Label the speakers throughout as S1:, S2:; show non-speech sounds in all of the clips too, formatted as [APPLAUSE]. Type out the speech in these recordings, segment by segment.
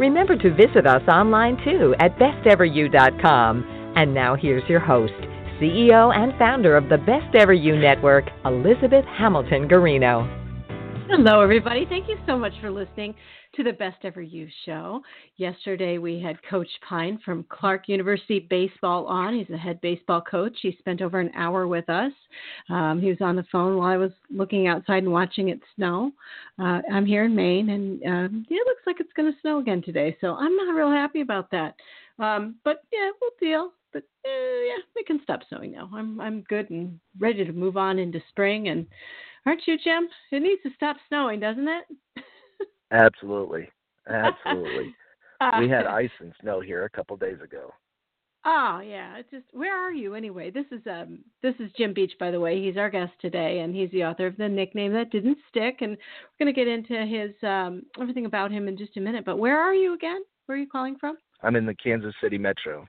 S1: Remember to visit us online too at besteveryou.com. And now here's your host, CEO and founder of the Best Ever You Network, Elizabeth Hamilton Guarino.
S2: Hello, everybody. Thank you so much for listening to the Best Ever You show. Yesterday, we had Coach Pine from Clark University Baseball on. He's the head baseball coach. He spent over an hour with us. Um, he was on the phone while I was looking outside and watching it snow. Uh, I'm here in Maine, and um, it looks like it's going to snow again today, so I'm not real happy about that. Um, but yeah, we'll deal. But uh, yeah, it can stop snowing now. I'm I'm good and ready to move on into spring. And aren't you, Jim? It needs to stop snowing, doesn't it?
S3: Absolutely. Absolutely. uh, [LAUGHS] we had ice and snow here a couple days ago.
S2: Oh yeah, it's just where are you anyway? This is um this is Jim Beach by the way. He's our guest today and he's the author of the nickname that didn't stick and we're going to get into his um everything about him in just a minute. But where are you again? Where are you calling from?
S3: I'm in the Kansas City metro.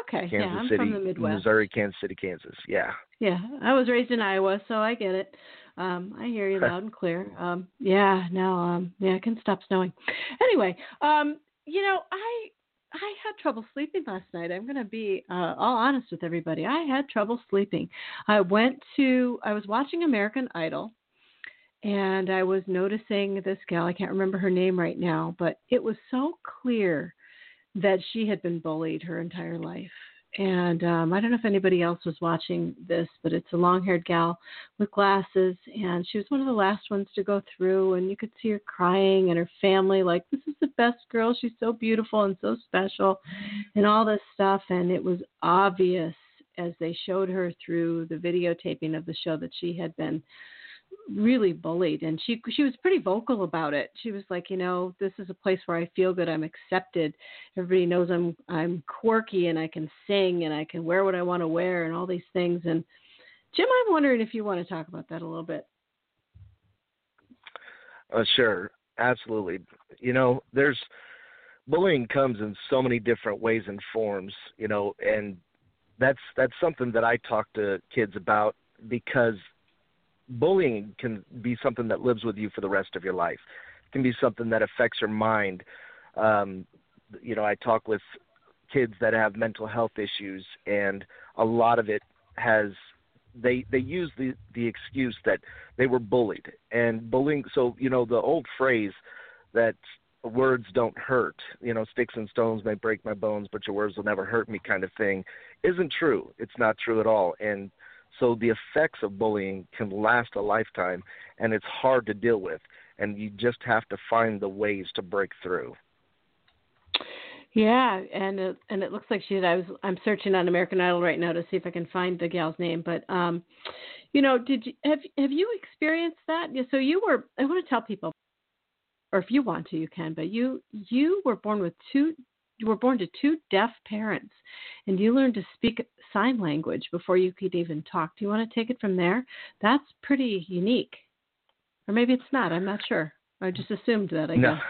S2: Okay.
S3: Kansas
S2: yeah, I'm
S3: City,
S2: from the Midwest.
S3: Missouri, Kansas City, Kansas. Yeah.
S2: Yeah, I was raised in Iowa, so I get it. Um, I hear you [LAUGHS] loud and clear. Um, yeah, no, um, yeah, it can stop snowing. Anyway, um, you know, I I had trouble sleeping last night. I'm going to be uh, all honest with everybody. I had trouble sleeping. I went to I was watching American Idol, and I was noticing this gal. I can't remember her name right now, but it was so clear that she had been bullied her entire life and um, I don't know if anybody else was watching this, but it's a long-haired gal with glasses, and she was one of the last ones to go through, and you could see her crying, and her family like, "This is the best girl. She's so beautiful and so special," and all this stuff, and it was obvious as they showed her through the videotaping of the show that she had been really bullied and she she was pretty vocal about it. She was like you know this is a place where i feel good i'm accepted. Everybody knows i'm i'm quirky and i can sing and i can wear what i want to wear and all these things. And jim i'm wondering if you want to talk about that a little bit.
S3: Uh, sure. Absolutely. You know there's bullying comes in so many different ways and forms you know and that's that's something that i talk to kids about because bullying can be something that lives with you for the rest of your life. It can be something that affects your mind. Um, you know, I talk with kids that have mental health issues, and a lot of it has they they use the the excuse that they were bullied and bullying. So you know the old phrase that words don't hurt. You know, sticks and stones may break my bones, but your words will never hurt me, kind of thing, isn't true. It's not true at all, and so the effects of bullying can last a lifetime, and it's hard to deal with. And you just have to find the ways to break through.
S2: Yeah, and it, and it looks like she. I was. I'm searching on American Idol right now to see if I can find the gal's name. But um, you know, did you have have you experienced that? So you were. I want to tell people, or if you want to, you can. But you you were born with two you were born to two deaf parents and you learned to speak sign language before you could even talk. Do you want to take it from there? That's pretty unique. Or maybe it's not. I'm not sure. I just assumed that, I
S3: no.
S2: guess.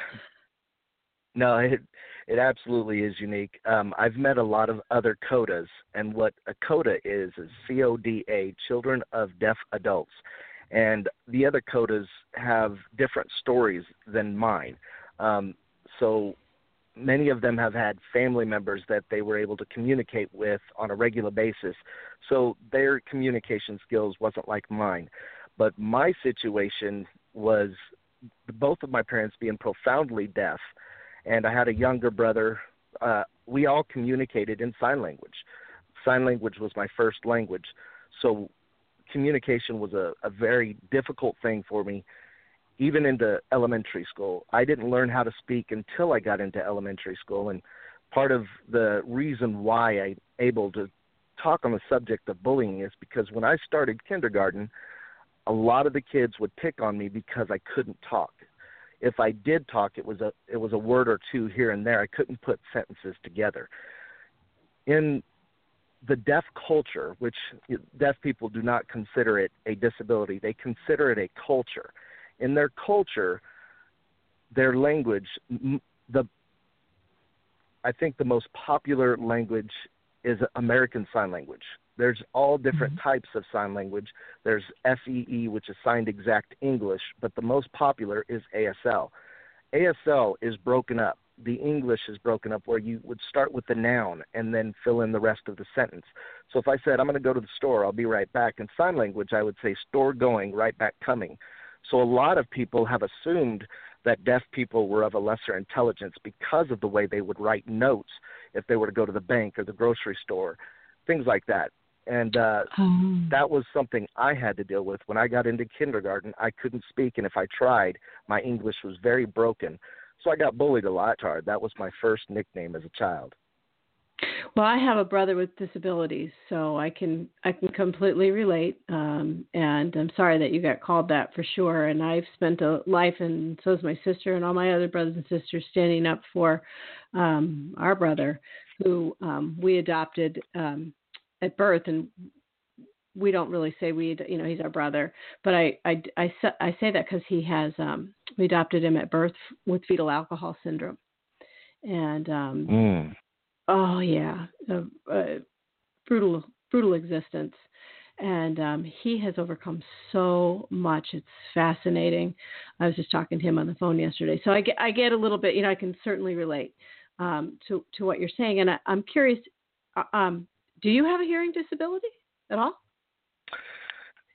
S3: No, it it absolutely is unique. Um, I've met a lot of other CODAs, and what a CODA is is C O D A, Children of Deaf Adults, and the other CODAs have different stories than mine. Um, so many of them have had family members that they were able to communicate with on a regular basis. So their communication skills wasn't like mine. But my situation was both of my parents being profoundly deaf, and I had a younger brother. Uh, we all communicated in sign language. Sign language was my first language. So communication was a, a very difficult thing for me even into elementary school. I didn't learn how to speak until I got into elementary school, and part of the reason why I'm able to talk on the subject of bullying is because when I started kindergarten, a lot of the kids would pick on me because I couldn't talk. If I did talk, it was a it was a word or two here and there. I couldn't put sentences together. In the deaf culture, which deaf people do not consider it a disability, they consider it a culture. In their culture, their language, the I think the most popular language is American Sign Language. There's all different mm-hmm. types of sign language. There's SEE, which is Signed Exact English, but the most popular is ASL. ASL is broken up. The English is broken up where you would start with the noun and then fill in the rest of the sentence. So if I said, I'm going to go to the store, I'll be right back. In sign language, I would say, store going, right back coming. So a lot of people have assumed that deaf people were of a lesser intelligence because of the way they would write notes if they were to go to the bank or the grocery store, things like that and uh oh. that was something I had to deal with when I got into kindergarten. I couldn't speak, and if I tried, my English was very broken. So I got bullied a lot hard. That was my first nickname as a child.
S2: Well, I have a brother with disabilities, so I can I can completely relate. Um, and I'm sorry that you got called that for sure. And I've spent a life, and so has my sister and all my other brothers and sisters, standing up for um, our brother, who um, we adopted um, at birth and we don't really say we you know he's our brother but i i i, I say that because he has um we adopted him at birth with fetal alcohol syndrome and um mm. Oh yeah a, a brutal brutal existence and um he has overcome so much it's fascinating i was just talking to him on the phone yesterday so i get i get a little bit you know i can certainly relate um to to what you're saying and I, i'm curious uh, um do you have a hearing disability at all?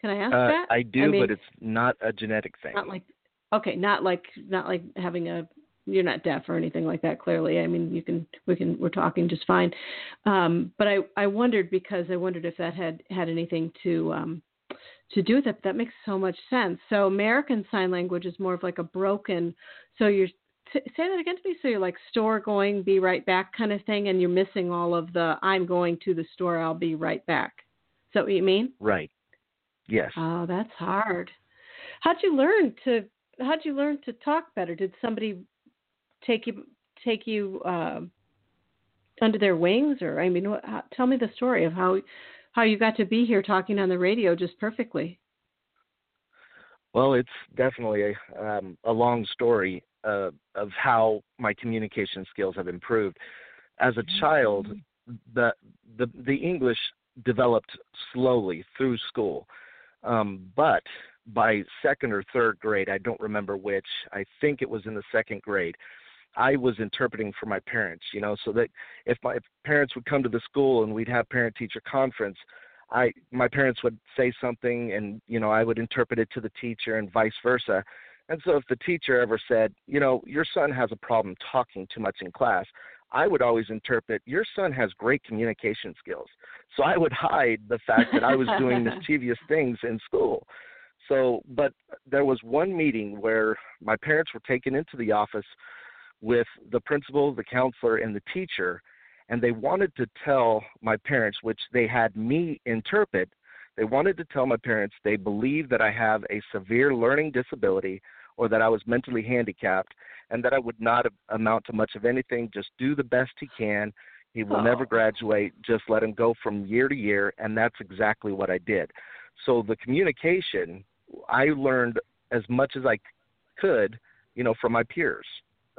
S2: Can I ask
S3: uh,
S2: that?
S3: I do, I mean, but it's not a genetic thing.
S2: Not like okay, not like not like having a you're not deaf or anything like that clearly i mean you can we can we're talking just fine um, but i i wondered because i wondered if that had had anything to um, to do with it that makes so much sense so american sign language is more of like a broken so you're say that again to me. So you're like store going, be right back kind of thing, and you're missing all of the I'm going to the store, I'll be right back. Is that what you mean?
S3: Right. Yes.
S2: Oh, that's hard. How'd you learn to How'd you learn to talk better? Did somebody take you take you uh, under their wings, or I mean, what, how, tell me the story of how how you got to be here talking on the radio just perfectly.
S3: Well, it's definitely a, um, a long story uh, of how my communication skills have improved. As a child, mm-hmm. the the, the English developed slowly through school, um, but by second or third grade, I don't remember which. I think it was in the second grade. I was interpreting for my parents, you know, so that if my parents would come to the school and we'd have parent teacher conference, I my parents would say something and you know I would interpret it to the teacher and vice versa. And so if the teacher ever said, you know, your son has a problem talking too much in class, I would always interpret your son has great communication skills. So I would hide the fact that I was doing [LAUGHS] mischievous things in school. So, but there was one meeting where my parents were taken into the office with the principal, the counselor, and the teacher, and they wanted to tell my parents, which they had me interpret, they wanted to tell my parents they believe that I have a severe learning disability or that I was mentally handicapped and that I would not amount to much of anything. Just do the best he can. He will oh. never graduate. Just let him go from year to year. And that's exactly what I did. So the communication, I learned as much as I could, you know, from my peers.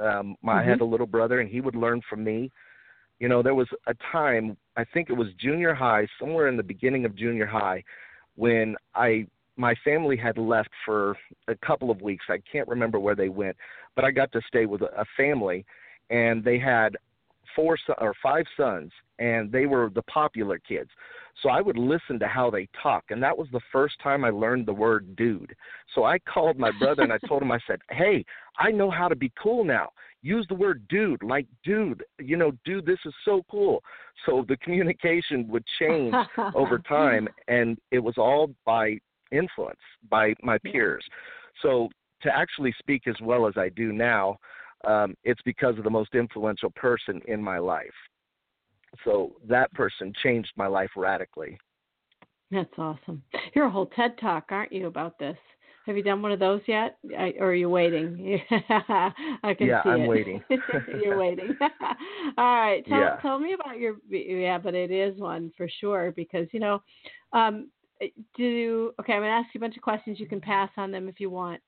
S3: Um, my, mm-hmm. I had mm-hmm. a little brother, and he would learn from me. You know, there was a time, I think it was junior high, somewhere in the beginning of junior high, when I my family had left for a couple of weeks. I can't remember where they went, but I got to stay with a family, and they had four or five sons, and they were the popular kids. So I would listen to how they talk, and that was the first time I learned the word dude. So I called my brother and I told him, I said, "Hey, I know how to be cool now. Use the word dude, like dude. You know, dude, this is so cool." So the communication would change over [LAUGHS] time, and it was all by influence by my peers. So to actually speak as well as I do now, um, it's because of the most influential person in my life. So that person changed my life radically.
S2: That's awesome. You're a whole TED talk, aren't you, about this? Have you done one of those yet, I, or are you waiting? [LAUGHS] I can
S3: yeah,
S2: see
S3: I'm
S2: it.
S3: waiting. [LAUGHS]
S2: You're waiting. [LAUGHS] All right, tell,
S3: Yeah.
S2: tell me about your yeah, but it is one for sure because you know, um, do okay? I'm gonna ask you a bunch of questions. You can pass on them if you want.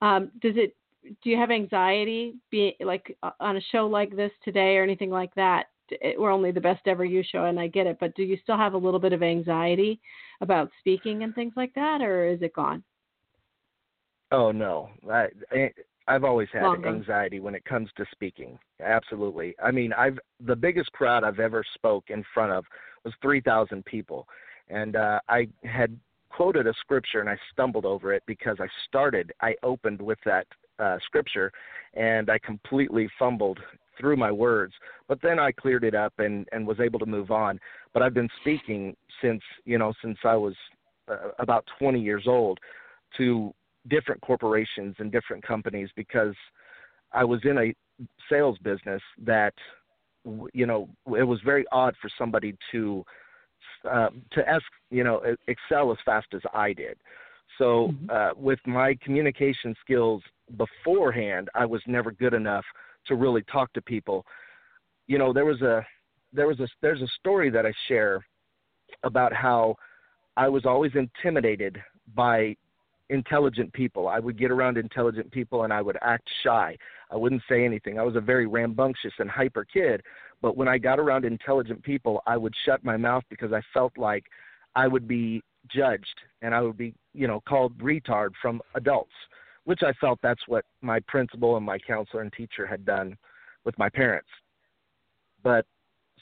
S2: Um, does it? Do you have anxiety, be like on a show like this today or anything like that? It, we're only the best ever you show, and I get it. But do you still have a little bit of anxiety about speaking and things like that, or is it gone?
S3: Oh no, I, I I've always had
S2: Longer.
S3: anxiety when it comes to speaking. Absolutely. I mean, I've the biggest crowd I've ever spoke in front of was 3,000 people, and uh, I had quoted a scripture and I stumbled over it because I started. I opened with that uh, scripture, and I completely fumbled through my words. But then I cleared it up and and was able to move on. But I've been speaking since you know since I was uh, about 20 years old to different corporations and different companies because I was in a sales business that you know it was very odd for somebody to uh, to ask you know excel as fast as I did. So
S2: Mhm.
S3: uh, with my communication skills beforehand, I was never good enough to really talk to people. You know there was a there was a there's a story that I share about how I was always intimidated by intelligent people. I would get around intelligent people and I would act shy. I wouldn't say anything. I was a very rambunctious and hyper kid, but when I got around intelligent people, I would shut my mouth because I felt like I would be judged and I would be, you know, called retard from adults, which I felt that's what my principal and my counselor and teacher had done with my parents. But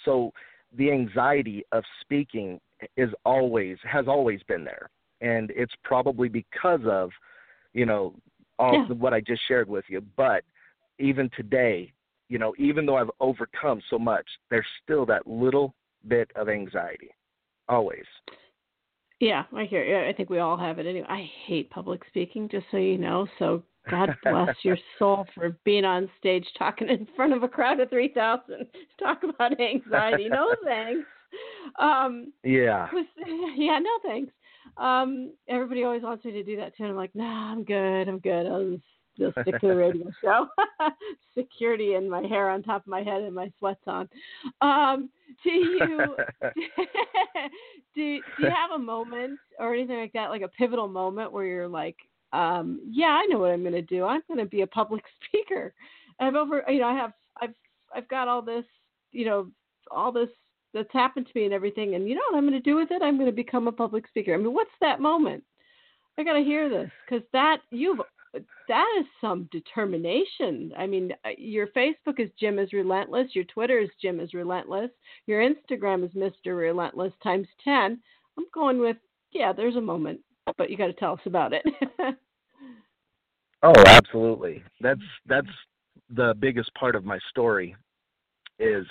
S3: so the anxiety of speaking is always has always been there and it's probably because of you know all
S2: Yeah.
S3: what I just shared with you. But even today, you know, even though I've overcome so much, there's still that little bit of anxiety, always.
S2: Yeah, I hear. You. I think we all have it anyway. I hate public speaking, just so you know. So God bless [LAUGHS] your soul for being on stage talking in front of a crowd of three thousand. [LAUGHS] Talk about anxiety. No [LAUGHS] thanks. Um,
S3: Yeah.
S2: was- yeah, no thanks. Um, everybody always wants me to do that too, and I'm like, nah, I'm good. I'm good. I'll just, just stick to the radio [LAUGHS] show. [LAUGHS] Security and my hair on top of my head and my sweats on. Um, do you [LAUGHS] do do you have a moment or anything like that, like a pivotal moment where you're like, um, yeah, I know what I'm going to do. I'm going to be a public speaker. I've over, you know, I have, I've, I've got all this, you know, all this that's happened to me and everything, and you know what I'm going to do with it? I'm going to become a public speaker. I mean, what's that moment? I got to hear this because that you've that is some determination. I mean, uh, your Facebook is Jim is relentless. Your Twitter is Jim is relentless. Your Instagram is Mr. Relentless times ten. I'm going with yeah. There's a moment, but you got to tell us about it. [LAUGHS]
S3: Oh, absolutely. That's that's the biggest part of my story is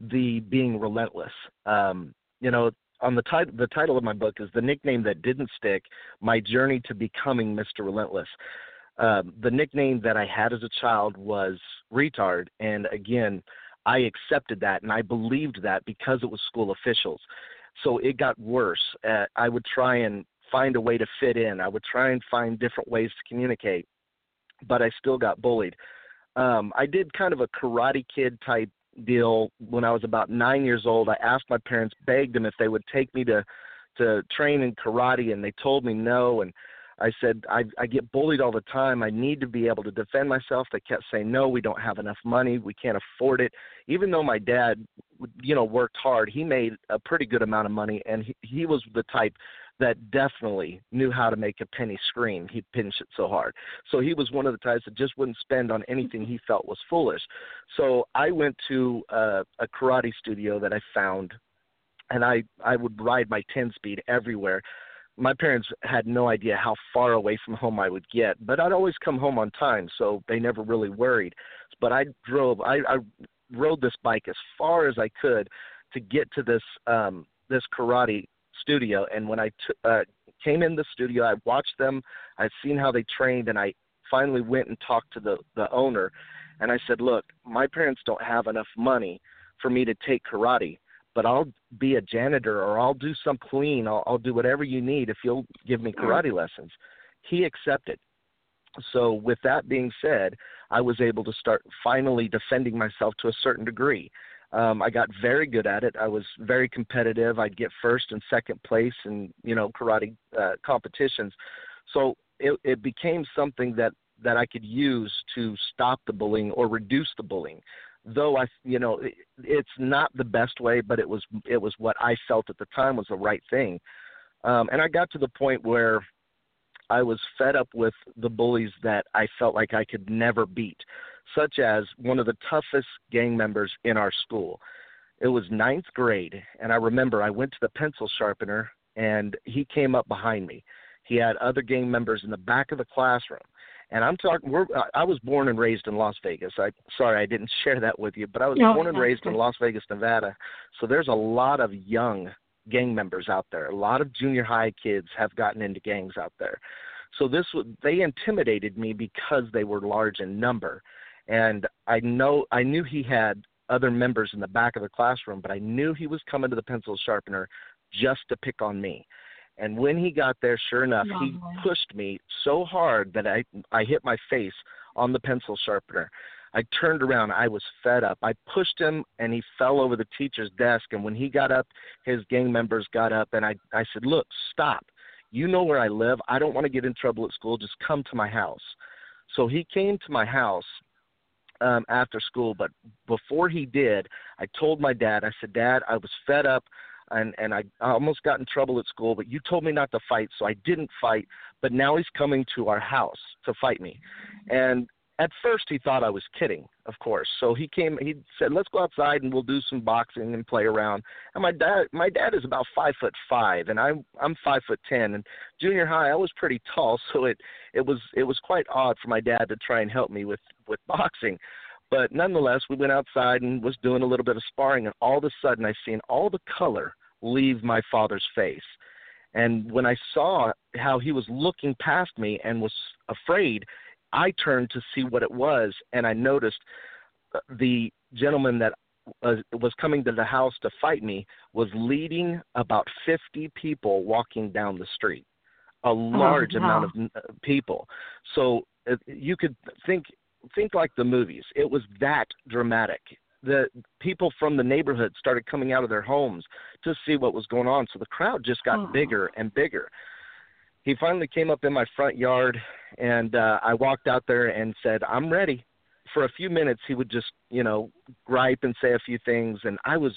S3: the being relentless. Um, you know, on the title the title of my book is the nickname that didn't stick: My Journey to Becoming Mr. Relentless. Um, the nickname that I had as a child was retard, and again, I accepted that and I believed that because it was school officials. So it got worse. Uh, I would try and find a way to fit in. I would try and find different ways to communicate, but I still got bullied. Um, I did kind of a karate kid type deal when I was about nine years old. I asked my parents, begged them if they would take me to to train in karate, and they told me no. And I said, I, I get bullied all the time. I need to be able to defend myself. They kept saying, no, we don't have enough money. We can't afford it. Even though my dad, you know, worked hard, he made a pretty good amount of money, and he, he was the type that definitely knew how to make a penny scream. He pinched it so hard. So he was one of the types that just wouldn't spend on anything he felt was foolish. So I went to uh, a karate studio that I found, and I I would ride my 10 speed everywhere. My parents had no idea how far away from home I would get, but I'd always come home on time, so they never really worried. But I drove, I, I rode this bike as far as I could to get to this um, this karate studio. And when I t- uh, came in the studio, I watched them. I'd seen how they trained, and I finally went and talked to the the owner. And I said, "Look, my parents don't have enough money for me to take karate, but I'll be a janitor or I'll do some clean. I'll, I'll do whatever you need if you'll give me karate lessons." he accepted. So, with that being said, I was able to start finally defending myself to a certain degree. Um, I got very good at it. I was very competitive. I'd get first and second place in you know karate uh, competitions. So it, it became something that that I could use to stop the bullying or reduce the bullying. Though I, you know, it, it's not the best way, but it was it was what I felt at the time was the right thing. Um, and I got to the point where I was fed up with the bullies that I felt like I could never beat, such as one of the toughest gang members in our school. It was ninth grade, and I remember I went to the pencil sharpener, and he came up behind me. He had other gang members in the back of the classroom. And I'm talking. We're, uh, I was born and raised in Las Vegas. I sorry I didn't [LAUGHS] share that with you, but I was
S2: no,
S3: born and raised
S2: okay.
S3: in Las Vegas, Nevada. So there's a lot of young gang members out there. A lot of junior high kids have gotten into gangs out there. So this they intimidated me because they were large in number, and I know I knew he had other members in the back of the classroom, but I knew he was coming to the pencil sharpener just to pick on me. And when he got there, sure enough, he pushed me so hard that I I hit my face on the pencil sharpener. I turned around. I was fed up. I pushed him, and he fell over the teacher's desk. And when he got up, his gang members got up, and I I said, "Look, stop! You know where I live. I don't want to get in trouble at school. Just come to my house." So he came to my house um, after school, but before he did, I told my dad. I said, "Dad, I was fed up." And and I, I almost got in trouble at school, but you told me not to fight, so I didn't fight. But now he's coming to our house to fight me, and at first he thought I was kidding, of course. So he came. He said, "Let's go outside and we'll do some boxing and play around." And my dad, my dad is about five foot five, and I'm I'm five foot ten. And junior high, I was pretty tall, [LAUGHS] so it it was it was quite odd for my dad to try and help me with with boxing. But nonetheless, we went outside and was doing a little bit of sparring, and all of a sudden, I seen all the color leave my father's face. And when I saw how he was looking past me and was afraid, I turned to see what it was, and I noticed the gentleman that uh, was coming to the house to fight me was leading about 50 people walking down the street, a large
S2: oh, wow.
S3: amount of uh, people. So uh, you could think think like the movies. It was that dramatic the people from the neighborhood started coming out of their homes to see what was going on. So the crowd just got
S2: oh.
S3: bigger and bigger. He finally came up in my front yard, and uh, I walked out there and said, "I'm ready." For a few minutes, he would just, you know, gripe and say a few things, and I was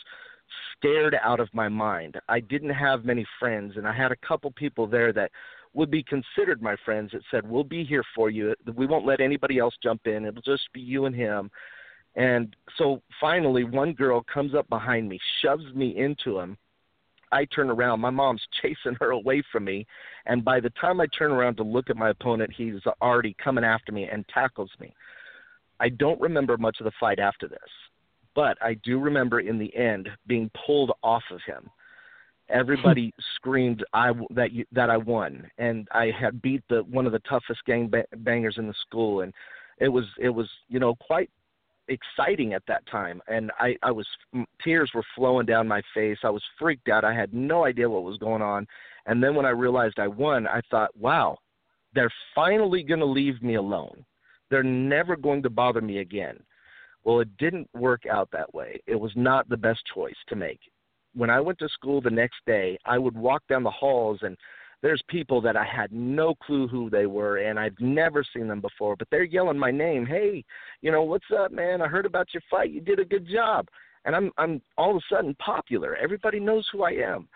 S3: scared out of my mind. I didn't have many friends, and I had a couple people there that would be considered my friends that said, "We'll be here for you. We won't let anybody else jump in. It'll just be you and him." And so finally, one girl comes up behind me, shoves me into him. I turn around. My mom's [LAUGHS] chasing her away from me. And by the time I turn around to look at my opponent, he's already coming after me and tackles me. I don't remember much of the fight after this, but I do remember in the end being pulled off of him. Everybody [LAUGHS] screamed I that you, that I won, and I had beat the one of the toughest gang bangers in the school, and it was it was you know quite exciting at that time and i i was tears were flowing down my face. I was freaked out. I had no idea what was going on. And then when i realized i won i thought wow they're finally going to leave me alone. They're never going to bother me again. Well it didn't work out that way. It was not the best choice to make. When i went to school the next day i would walk down the halls and there's people that I had no clue who they were and I've never seen them before, but they're yelling my name. Hey, you know, what's up, man? I heard about your fight. You did a good job. And I'm I'm all of a sudden popular. Everybody knows who I am.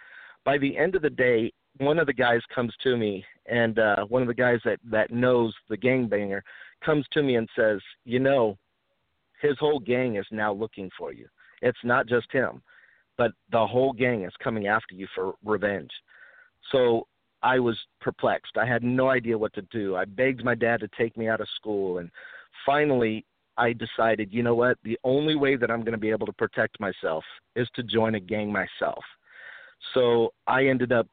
S3: By the end of the day, one of the guys comes to me and uh one of the guys that that knows the gangbanger comes to me and says, "You know, his whole gang is now looking for you. It's not just him, but the whole gang is coming after you for revenge." So I was perplexed. I had no idea what to do. I begged my dad to take me out of school, and finally, I decided, you know what? The only way that I'm going to be able to protect myself is to join a gang myself. So I ended up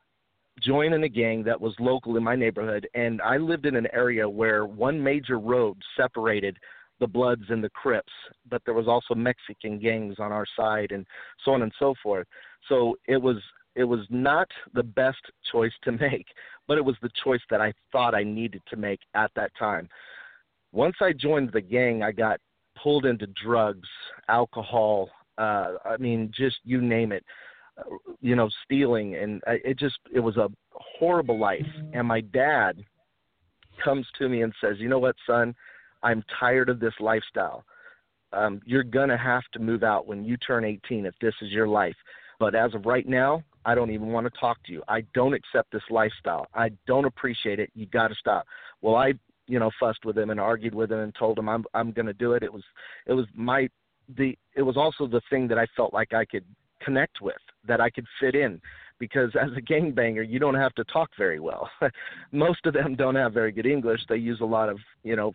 S3: joining a gang that was local in my neighborhood, and I lived in an area where one major road separated the Bloods and the Crips, but there was also Mexican gangs on our side, and so on and so forth. So it was it was not the best choice to [LAUGHS] make, but it was the choice that I thought I needed to make at that time. Once I joined the gang, I got pulled into drugs, alcohol, uh I mean just you name it. Uh, you know, stealing and it just it was a horrible life. And my dad comes to me and says, "You know what, son? I'm tired of this lifestyle. Um, you're gonna have to move out when you turn 18 if this is your life. But as of right now, I don't even want to talk to you. I don't accept this lifestyle. I don't appreciate it. You got to stop." Well, I, you know, fussed with him and argued with him and told him I'm I'm gonna do it. It was it was my the it was also the thing that I felt like I could connect with, that I could fit in because as a gangbanger, you don't have to talk very well. [LAUGHS] Most of them don't have very good English. They use a lot of, you know,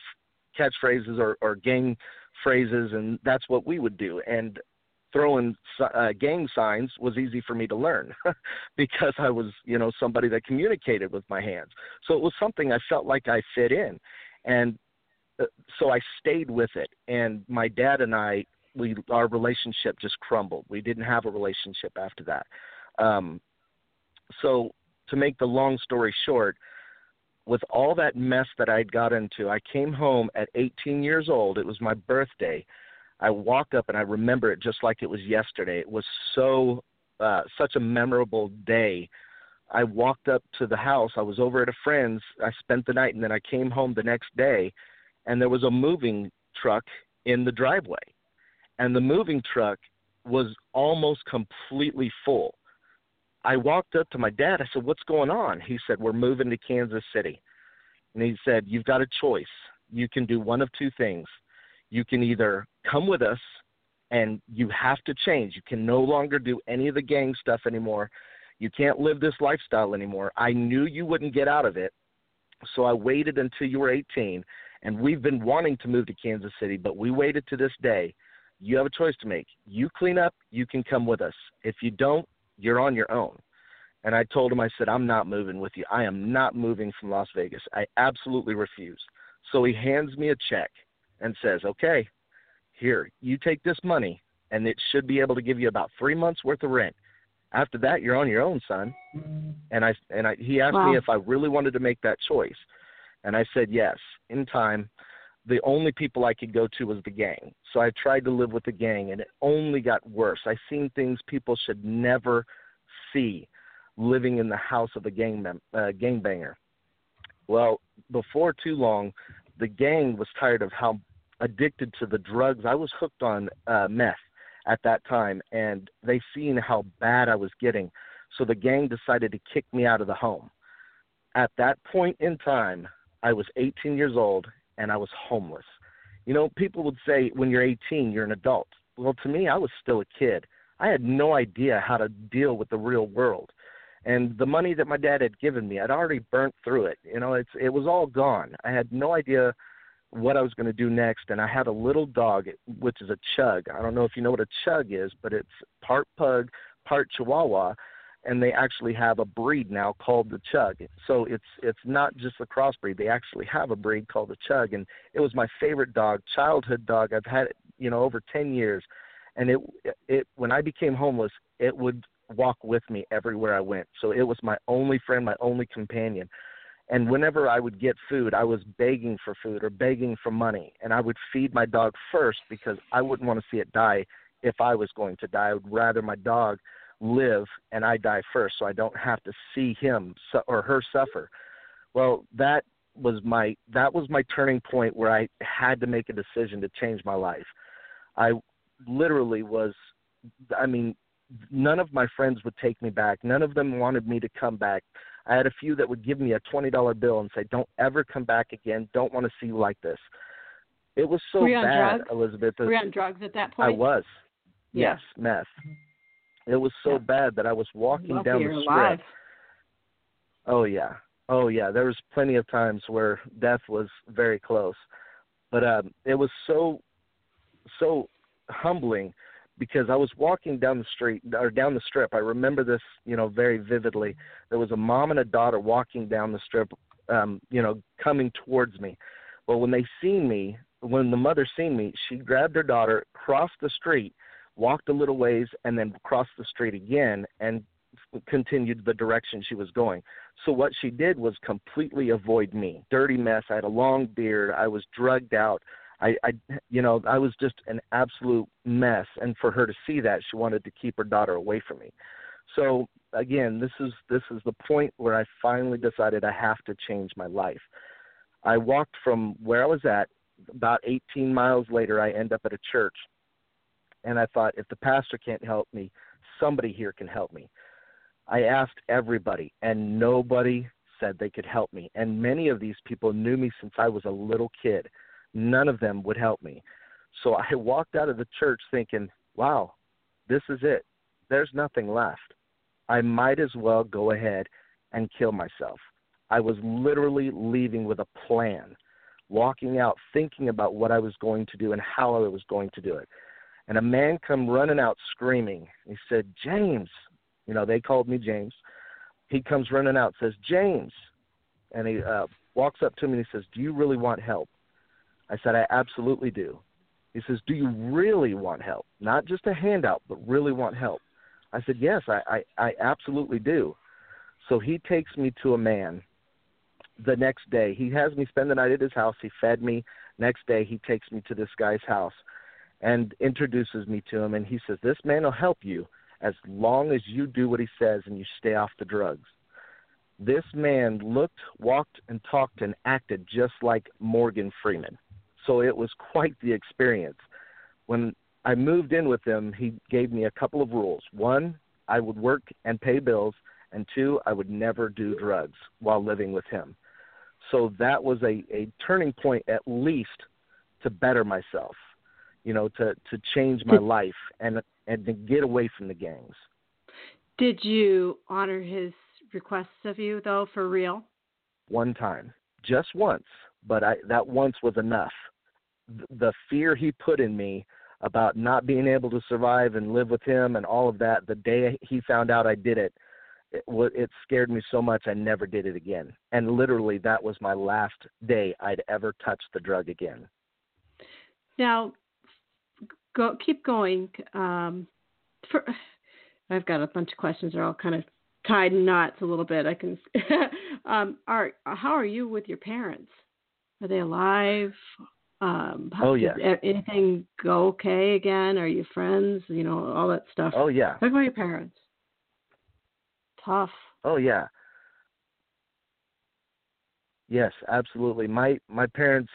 S3: catchphrases or, or gang phrases, and that's what we would do. And throwing uh, gang signs was easy for me to learn [LAUGHS] because I was, you know, somebody that communicated with my hands. So it was something I felt like I fit in, and uh, so I stayed with it. And my dad and I, we our relationship just crumbled. We didn't have a relationship after that. Um, so to make the long story short, with all that mess that I'd got into, I came home at 18 years old. It was my birthday. I walked up and I remember it just like it was yesterday. It was so uh, such a memorable day. I walked up to the house. I was over at a friend's. I spent the night and then I came home the next day, and there was a moving truck in the driveway, and the moving truck was almost completely full. I walked up to my dad. I said, "What's going on?" He said, "We're moving to Kansas City." And he said, "You've got a choice. You can do one of two things. You can either come with us and you have to change. You can no longer do any of the gang stuff anymore. You can't live this lifestyle anymore. I knew you wouldn't get out of it. So I waited until you were 18 and we've been wanting to move to Kansas City, but we waited to this day. You have a choice to make. You clean up, you can come with us. If you don't, you're on your own. And I told him, I said, I'm not moving with you. I am not moving from Las Vegas. I absolutely refuse. So he hands me a check and says, Okay, here, you take this money, and it should be able to give you about three months worth of rent. After that, you're on your own, son. And I and I, he asked wow. me if I really wanted to make that choice, and I said yes. In time, the only people I could go to was the gang. So I tried to live with the gang, and it only got worse. I seen things people should never see living in the house of a gang mem- uh, gangbanger. Well, before too long, the gang was tired of how addicted to the drugs. I was hooked on uh, meth at that time, and they seen how bad I was getting. So the gang decided to kick me out of the home. At that point in time, I was 18 years old and I was homeless. You know, people would say when you're 18, you're an adult. Well, to me, I was still a kid. I had no idea how to deal with the real world. And the money that my dad had given me, I'd already burnt through it. You know, it's it was all gone. I had no idea what I was going to do next, and I had a little dog, which is a chug. I don't know if you know what a chug is, but it's part pug, part Chihuahua, and they actually have a breed now called the Chug. So it's it's not just a crossbreed. They actually have a breed called the Chug, and it was my favorite dog, childhood dog. I've had it, you know, over ten years, and it it when I became homeless, it would walk with me everywhere I went. So it was my only friend, my only companion. And whenever I would get food, I was begging for food or begging for money. And I would feed my dog first because I wouldn't want to see it die if I was going to die. I would rather my dog live and I die first so I don't have to see him or her suffer. Well, that was my that was my turning point where I had to make a decision to change my life. I literally was I mean none of my friends would take me back. None of them wanted me to come back. I had a few that would give me a twenty dollar bill and say, "Don't ever come back again. Don't want to see you like this." It was so bad,
S2: drugs?
S3: Elizabeth.
S2: Were you on drugs at that point?
S3: I was.
S2: Yeah.
S3: Yes, meth. It was so
S2: yeah.
S3: bad that I was walking
S2: Lucky
S3: down the
S2: alive.
S3: Oh yeah, oh yeah. There was plenty of times where death was very close, but um, it was so, so humbling because I was walking down the street or down the strip. I remember this, you know, very vividly. There was a mom and a daughter walking down the strip, um, you know, coming towards me. Well, when they seen me, when the mother seen me, she grabbed her daughter, crossed the street, walked a little ways, and then crossed the street again and continued the direction she was going. So what she did was completely avoid me. Dirty mess. I had a long beard. I was drugged out. I, I you know, I was just an absolute mess. And for her to see that, she wanted to keep her daughter away from me. So again, this is this is the point where I finally decided I have to change my life. I walked from where I was at about 18 miles later. I end up at a church, and I thought if the pastor can't help me, somebody here can help me. I asked everybody, and nobody said they could help me. And many of these people knew me since I was a little kid. None of them would help me. So I walked out of the church thinking, wow, this is it. There's nothing left. I might as well go ahead and kill myself. I was literally leaving with a plan, walking out thinking about what I was going to do and how I was going to do it. And a man come running out screaming. He said, "James, you know, they called me James. He comes running out, says, James. And he uh, walks up to me and he says, Do you really want help? I said, I absolutely do. He says, Do you really want help? Not just a handout, but really want help. I said, Yes, I, I, I absolutely do. So he takes me to a man the next day. He has me spend the night at his house. He fed me. Next day, he takes me to this guy's house and introduces me to him. And he says, This man will help you as long as you do what he says and you stay off the drugs. This man looked, walked, and talked and acted just like Morgan Freeman. So it was quite the experience. When I moved in with him, he gave me a couple of rules. One, I would work and pay bills, and two, I would never do drugs while living with him. So that was a, a turning point, at least, to better myself, you know, to, to change my life. And and to get away from the gangs.
S2: Did you honor his requests of you though for real?
S3: One time. Just once, but I that once was enough. The fear he put in me about not being able to survive and live with him and all of that, the day he found out I did it, it, it scared me so much I never did it again. And literally, that was my last day I'd ever touched the drug again.
S2: Now, go keep going. Um, for, I've got a bunch of questions. They're all kind of tied in knots a little bit. I can. [LAUGHS] um, are how are you with your parents? Are they alive? Um,
S3: how, oh yeah.
S2: anything go okay again? Are you friends? You know all that stuff.
S3: Oh yeah.
S2: Talk about your parents. Tough.
S3: Oh yeah. Yes, absolutely. My my parents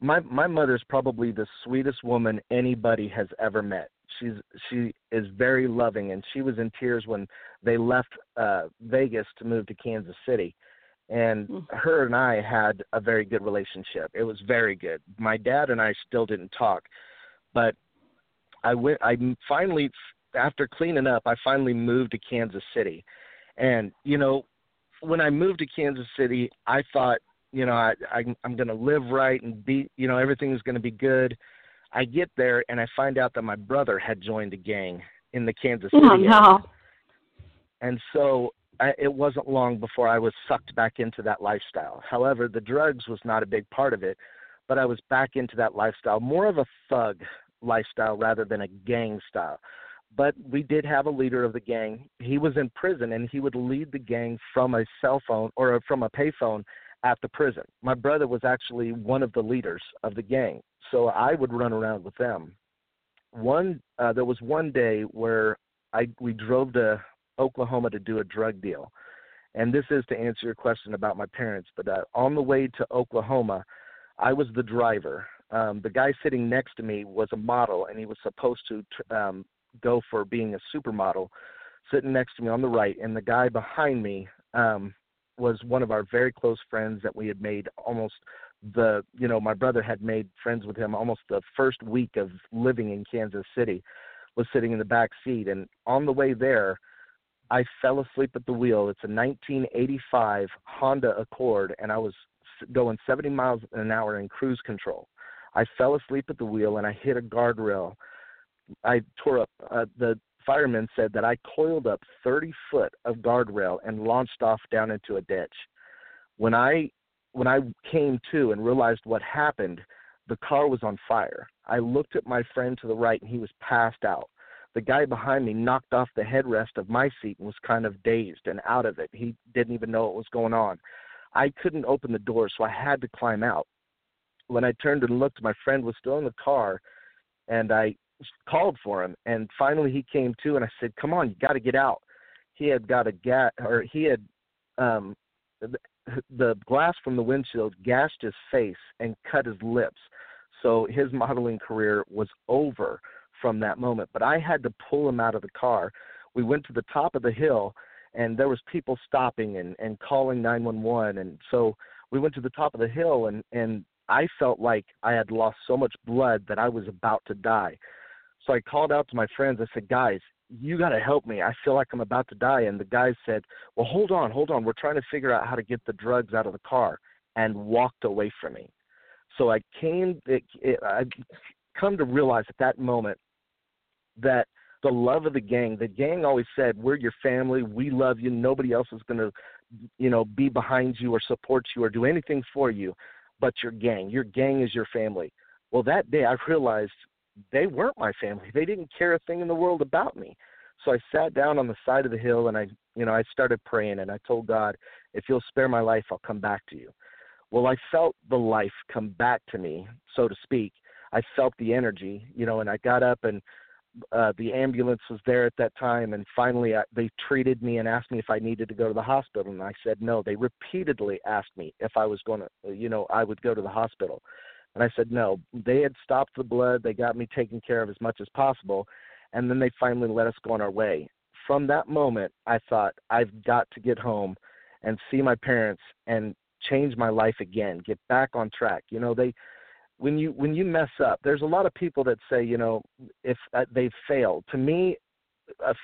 S3: my my mother's probably the sweetest woman anybody has ever met. She's she is very loving, and she was in tears when they left uh, Vegas to move to Kansas City. And mm. her and I had a very good relationship. It was very good. My dad and I still didn't talk, but I went. I finally, after cleaning up, I finally moved to Kansas City. And you know, when I moved to Kansas City, I thought you know, I, I I'm going to live right and be, you know, everything's going to be good. I get there and I find out that my brother had joined a gang in the Kansas City.
S2: Oh no.
S3: And so I, it wasn't long before I was sucked back into that lifestyle. However, the drugs was not a big part of it, but I was back into that lifestyle, more of a thug lifestyle rather than a gang style. But we did have a leader of the gang. He was in prison and he would lead the gang from a cell phone or from a payphone at the prison. My brother was actually one of the leaders of the gang, so I would run around with them. One uh, there was one day where I we drove to Oklahoma to do a drug deal, and this is to answer your question about my parents. But uh, on the way to Oklahoma, I was the driver. Um, the guy sitting next to me was a model, and he was supposed to um, go for being a supermodel. Sitting next to me on the right, and the guy behind me um, was one of our very close friends that we had made almost the you know my brother had made friends with him almost the first week of living in Kansas City was sitting in the back seat and on the way there I fell asleep at the wheel it's a 1985 Honda Accord and I was going 70 miles an hour in cruise control I fell asleep at the wheel and I hit a guardrail I tore up uh, the firemen said that I coiled up 30 foot of guardrail and launched off down into a ditch. When I when I came to and realized what happened, the car was on fire. I looked at my friend to the right and he was passed out. The guy behind me knocked off the headrest of my seat and was kind of dazed and out of it. He didn't even know what was going on. I couldn't open the door, so I had to climb out. When I turned and looked, my friend was still in the car, and I called for him. And finally, he came to, and I said, "Come on, you got to get out." He had got a gas, or he had um, the glass from the windshield gashed his face and cut his lips. So his modeling career was over from that moment. But I had to pull him out of the car. We went to the top of the hill and there was people stopping and and calling 911 and so we went to the top of the hill and and I felt like I had lost so much blood that I was about to die. So I called out to my friends. I said, "Guys, you got to help me. I feel like I'm about to die." And the guys said, "Well, hold on, hold on. We're trying to figure out how to get the drugs out of the car." And walked away from me. So I came. It, it, I come to realize at that moment that the love of the gang. The gang always said, "We're your family. We love you. Nobody else is going to, you know, be behind you or support you or do anything for you, but your gang. Your gang is your family." Well, that day I realized they weren't my family. They didn't care a thing in the world about me. So I sat down on the side of the hill and I, you know, I started praying and I told God, "If you'll spare my life, I'll come back to you." Well, I felt the life come back to me, so to speak. I felt the energy, you know, and I got up and uh, the ambulance was there at that time, and finally I, they treated me and asked me if I needed to go to the hospital, and I said no. They repeatedly asked me if I was going to, you know, I would go to the hospital, and I said no. They had stopped the blood. They got me taken care of as much as possible, and then they finally let us go on our way. From that moment, I thought I've got to get home and see my parents and change my life again, get back on track. You know, they when you when you mess up there's a lot of people that say you know if uh, they've failed. To me a,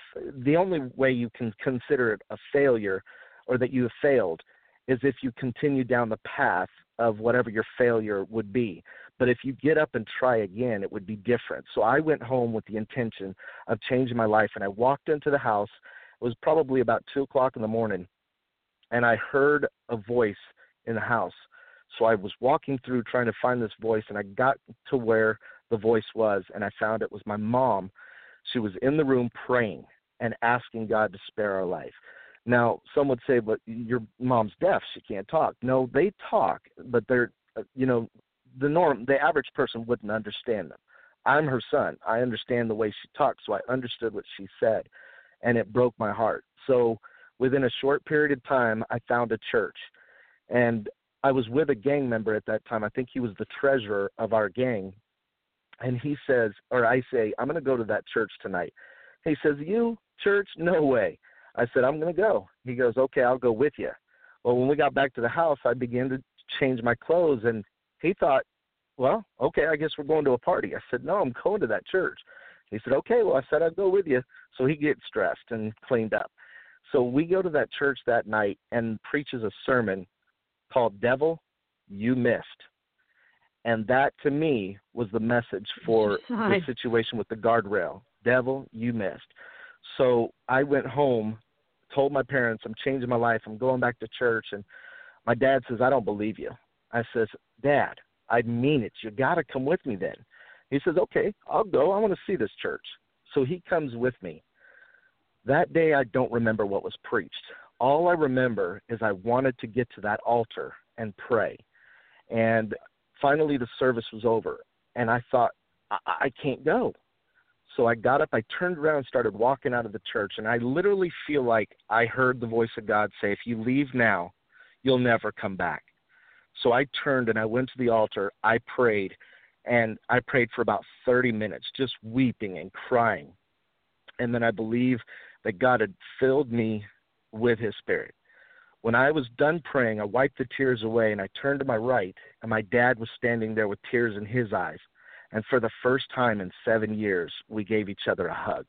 S3: the only way you can consider it a failure or that you have failed is if you continue down the path of whatever your failure would be. But if you get up and try again it would be different. So i went home with the intention of changing my life and i walked into the house. It was probably about two o'clock in the morning and i heard a voice in the house so I was walking through trying to find this voice, and I got to where the voice was, and I found it was my mom. She was in the room praying and asking God to spare our life. Now, some would say, but your mom's deaf; she can't talk. No, they talk, but they're, uh, you know, the norm, the average person wouldn't understand them. I'm her son. I understand the way she talks, so I understood what she said, and it broke my heart. So, within a short period of time, I found a church, and I was with a gang member at that time. I think he was the treasurer of our gang. And he says, or I say, I'm going to go to that church tonight. He says, You, church? No way. I said, I'm going to go. He goes, Okay, I'll go with you. Well, when we got back to the house, I began to change my clothes. And he thought, Well, okay, I guess we're going to a party. I said, No, I'm going to that church. He said, Okay, well, I said, I'll go with you. So he gets dressed and cleaned up. So we go to that church that night and preaches a sermon called Devil, You Missed. And that to me was the message for [LAUGHS] the situation with the guardrail. Devil, you missed. So I went home, told my parents, I'm changing my life. I'm going back to church. And my dad says, I don't believe you. I says, Dad, I mean it. You got to come with me then. He says, Okay, I'll go. I want to see this church. So he comes with me. That day, I don't remember what was preached all I remember is I wanted to get to that altar and pray. And finally, the service was over, and I thought, I, I can't go. So I got up, I turned around, started walking out of the church, and I literally feel like I heard the voice of God say, If you leave now, you'll never come back. So I turned and I went to the altar, I prayed, and I prayed for about 30 minutes, just weeping and crying. And then I believe that God had filled me with his spirit. When I was done praying, I wiped the tears away and I turned to my right, and my dad was standing there with tears in his eyes. And for the first time in seven years, we gave each other a hug.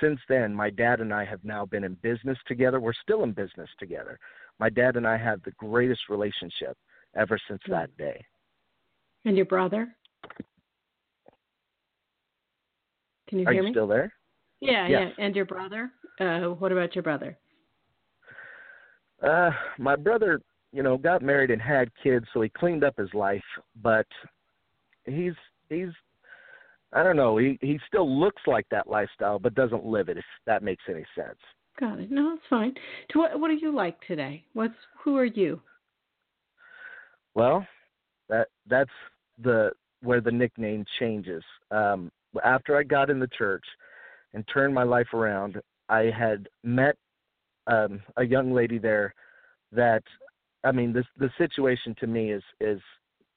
S3: Since then, my dad and I have now been in business together. We're still in business together. My dad and I have the greatest relationship ever since that day.
S2: And your brother? Can you
S3: Are
S2: hear
S3: you
S2: me?
S3: still there?
S2: Yeah,
S3: yes.
S2: yeah. And your brother? Uh, what about your brother?
S3: Uh, my brother, you know, got married and had kids, so he cleaned up his life. But he's he's I don't know. He he still looks like that lifestyle, but doesn't live it. If that makes any sense.
S2: Got it. No, it's fine. To what what are you like today? What's who are you?
S3: Well, that that's the where the nickname changes. Um, after I got in the church and turned my life around, I had met um, a young lady there that I mean this the situation to me is is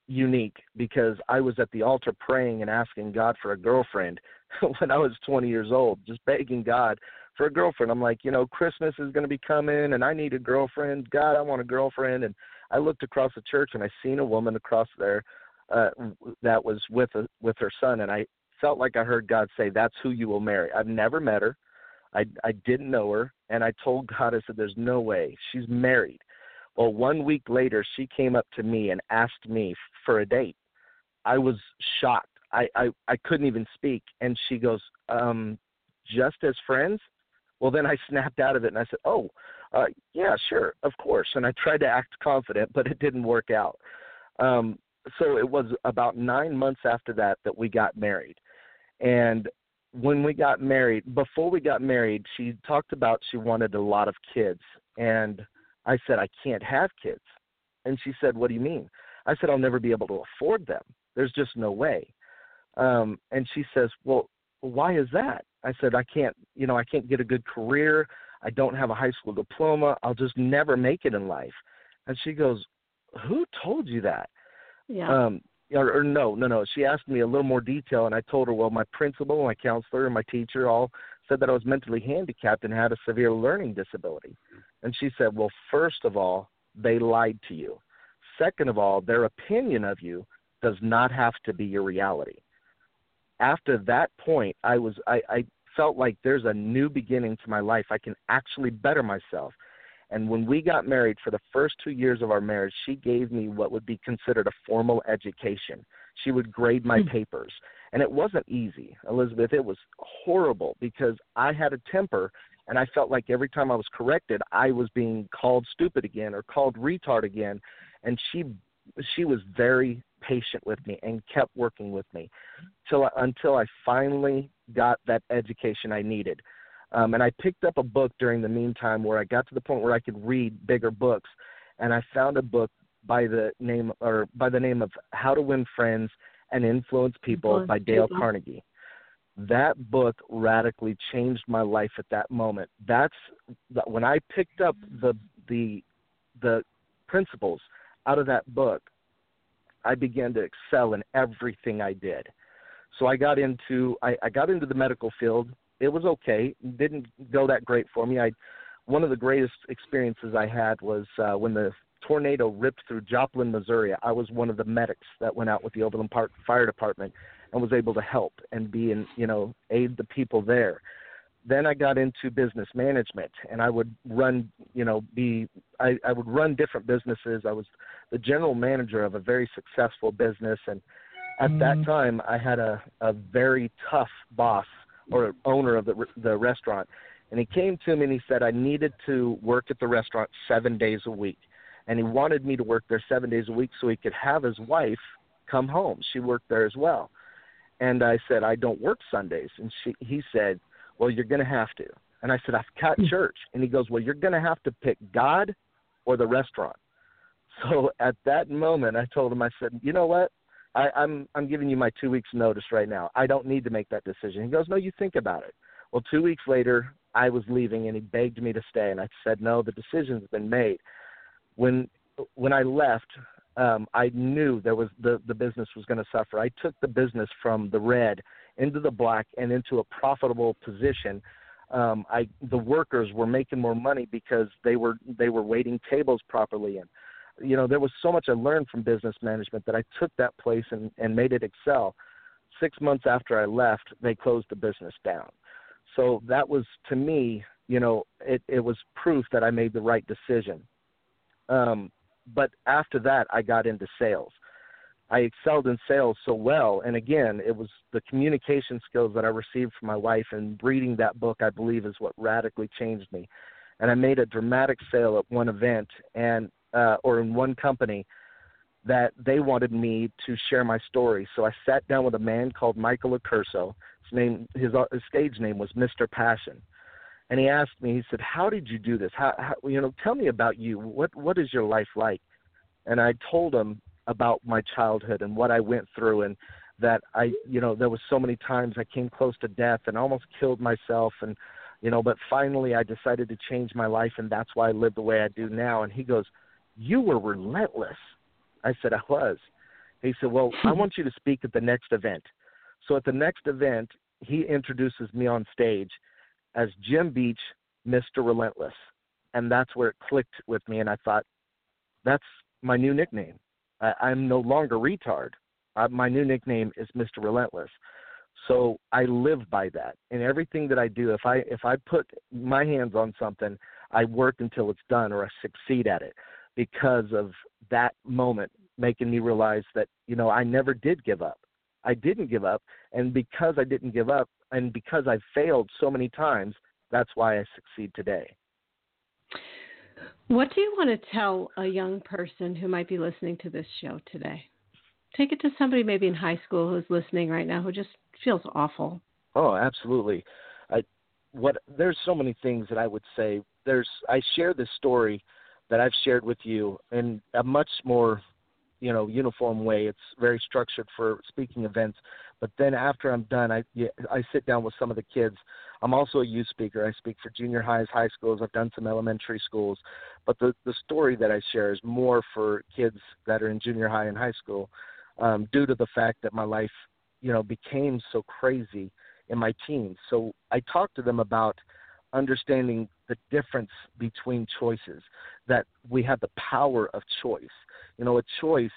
S3: unique because I was at the altar praying and asking God for a girlfriend [LAUGHS] when I was 20 years old, just begging God for a girlfriend. I'm like, you know, Christmas is going to be coming and I need a girlfriend. God, I want a girlfriend. And I looked across the church and I seen a woman across there uh that was with a, with her son and I felt like I heard God say, "That's who you will marry." I've never met her. I I didn't know her, and I told God, I said, "There's no way she's married." Well, one week later, she came up to me and asked me for a date. I was shocked. I I, I couldn't even speak, and she goes, um, "Just as friends." Well, then I snapped out of it and I said, "Oh, uh, yeah, sure, of course." And I tried to act confident, but it didn't work out. Um, so it was about nine months after that that we got married. And when we got married, before we got married, she talked about she wanted a lot of kids. And I said, I can't have kids. And she said, What do you mean? I said, I'll never be able to afford them. There's just no way. Um, and she says, Well, why is that? I said, I can't, you know, I can't get a good career. I don't have a high school diploma. I'll just never make it in life. And she goes, Who told you that?
S2: Yeah.
S3: Um, or, or no, no, no. She asked me a little more detail, and I told her, well, my principal, my counselor, and my teacher all said that I was mentally handicapped and had a severe learning disability. And she said, well, first of all, they lied to you. Second of all, their opinion of you does not have to be your reality. After that point, I was I, I felt like there's a new beginning to my life. I can actually better myself. And when we got married, for the first two years of our marriage, she gave me what would be considered a formal education. She would grade my mm-hmm. papers. And it wasn't easy, Elizabeth. It was horrible because I had a temper and I felt like every time I was corrected, I was being called stupid again or called retard again. And she she was very patient with me and kept working with me till until I finally got that education I needed. Um, and I picked up a book during the meantime where I got to the point where I could read bigger books, and I found a book by the name or by the name of How to Win Friends and Influence People Influence by Dale people. Carnegie. That book radically changed my life at that moment. That's when I picked up the the the principles out of that book. I began to excel in everything I did. So I got into I, I got into the medical field it was okay. Didn't go that great for me. I one of the greatest experiences I had was uh, when the tornado ripped through Joplin, Missouri. I was one of the medics that went out with the Overland Park Fire Department and was able to help and be in, you know, aid the people there. Then I got into business management and I would run, you know, be I, I would run different businesses. I was the general manager of a very successful business and at mm. that time I had a, a very tough boss or owner of the the restaurant, and he came to me and he said I needed to work at the restaurant seven days a week, and he wanted me to work there seven days a week so he could have his wife come home. She worked there as well, and I said I don't work Sundays, and she he said, well you're going to have to, and I said I've cut hmm. church, and he goes well you're going to have to pick God or the restaurant. So at that moment, I told him, I said, you know what? I, I'm I'm giving you my two weeks notice right now. I don't need to make that decision. He goes, No, you think about it. Well, two weeks later, I was leaving, and he begged me to stay, and I said, No, the decision's been made. When when I left, um, I knew there was the the business was going to suffer. I took the business from the red into the black and into a profitable position. Um, I the workers were making more money because they were they were waiting tables properly and you know, there was so much I learned from business management that I took that place and, and made it excel. Six months after I left, they closed the business down. So that was to me, you know, it, it was proof that I made the right decision. Um, but after that, I got into sales. I excelled in sales so well, and again, it was the communication skills that I received from my wife, and reading that book, I believe, is what radically changed me. And I made a dramatic sale at one event, and uh, or in one company, that they wanted me to share my story. So I sat down with a man called Michael Accurso. His name, his, uh, his stage name was Mr. Passion, and he asked me. He said, "How did you do this? How, how you know? Tell me about you. What what is your life like?" And I told him about my childhood and what I went through, and that I, you know, there was so many times I came close to death and almost killed myself, and you know, but finally I decided to change my life, and that's why I live the way I do now. And he goes, "You were relentless." I said, I was. He said, Well, I [LAUGHS] want you to speak at the next event. So at the next event, he introduces me on stage as Jim Beach, Mr. Relentless. And that's where it clicked with me. And I thought, that's my new nickname. I, I'm no longer retard. Uh, my new nickname is Mr. Relentless. So I live by that. And everything that I do, if I if I put my hands on something, I work until it's done or I succeed at it because of that moment making me realize that you know I never did give up. I didn't give up, and because I didn't give up, and because I failed so many times, that's why I succeed today.
S2: What do you want to tell a young person who might be listening to this show today? Take it to somebody maybe in high school who's listening right now who just feels awful.
S3: Oh, absolutely. I what there's so many things that I would say. There's I share this story that I've shared with you in a much more you know uniform way. It's very structured for speaking events. But then after I'm done, I I sit down with some of the kids. I'm also a youth speaker. I speak for junior highs, high schools. I've done some elementary schools. But the the story that I share is more for kids that are in junior high and high school, um, due to the fact that my life, you know, became so crazy in my teens. So I talk to them about understanding the difference between choices, that we have the power of choice. You know, a choice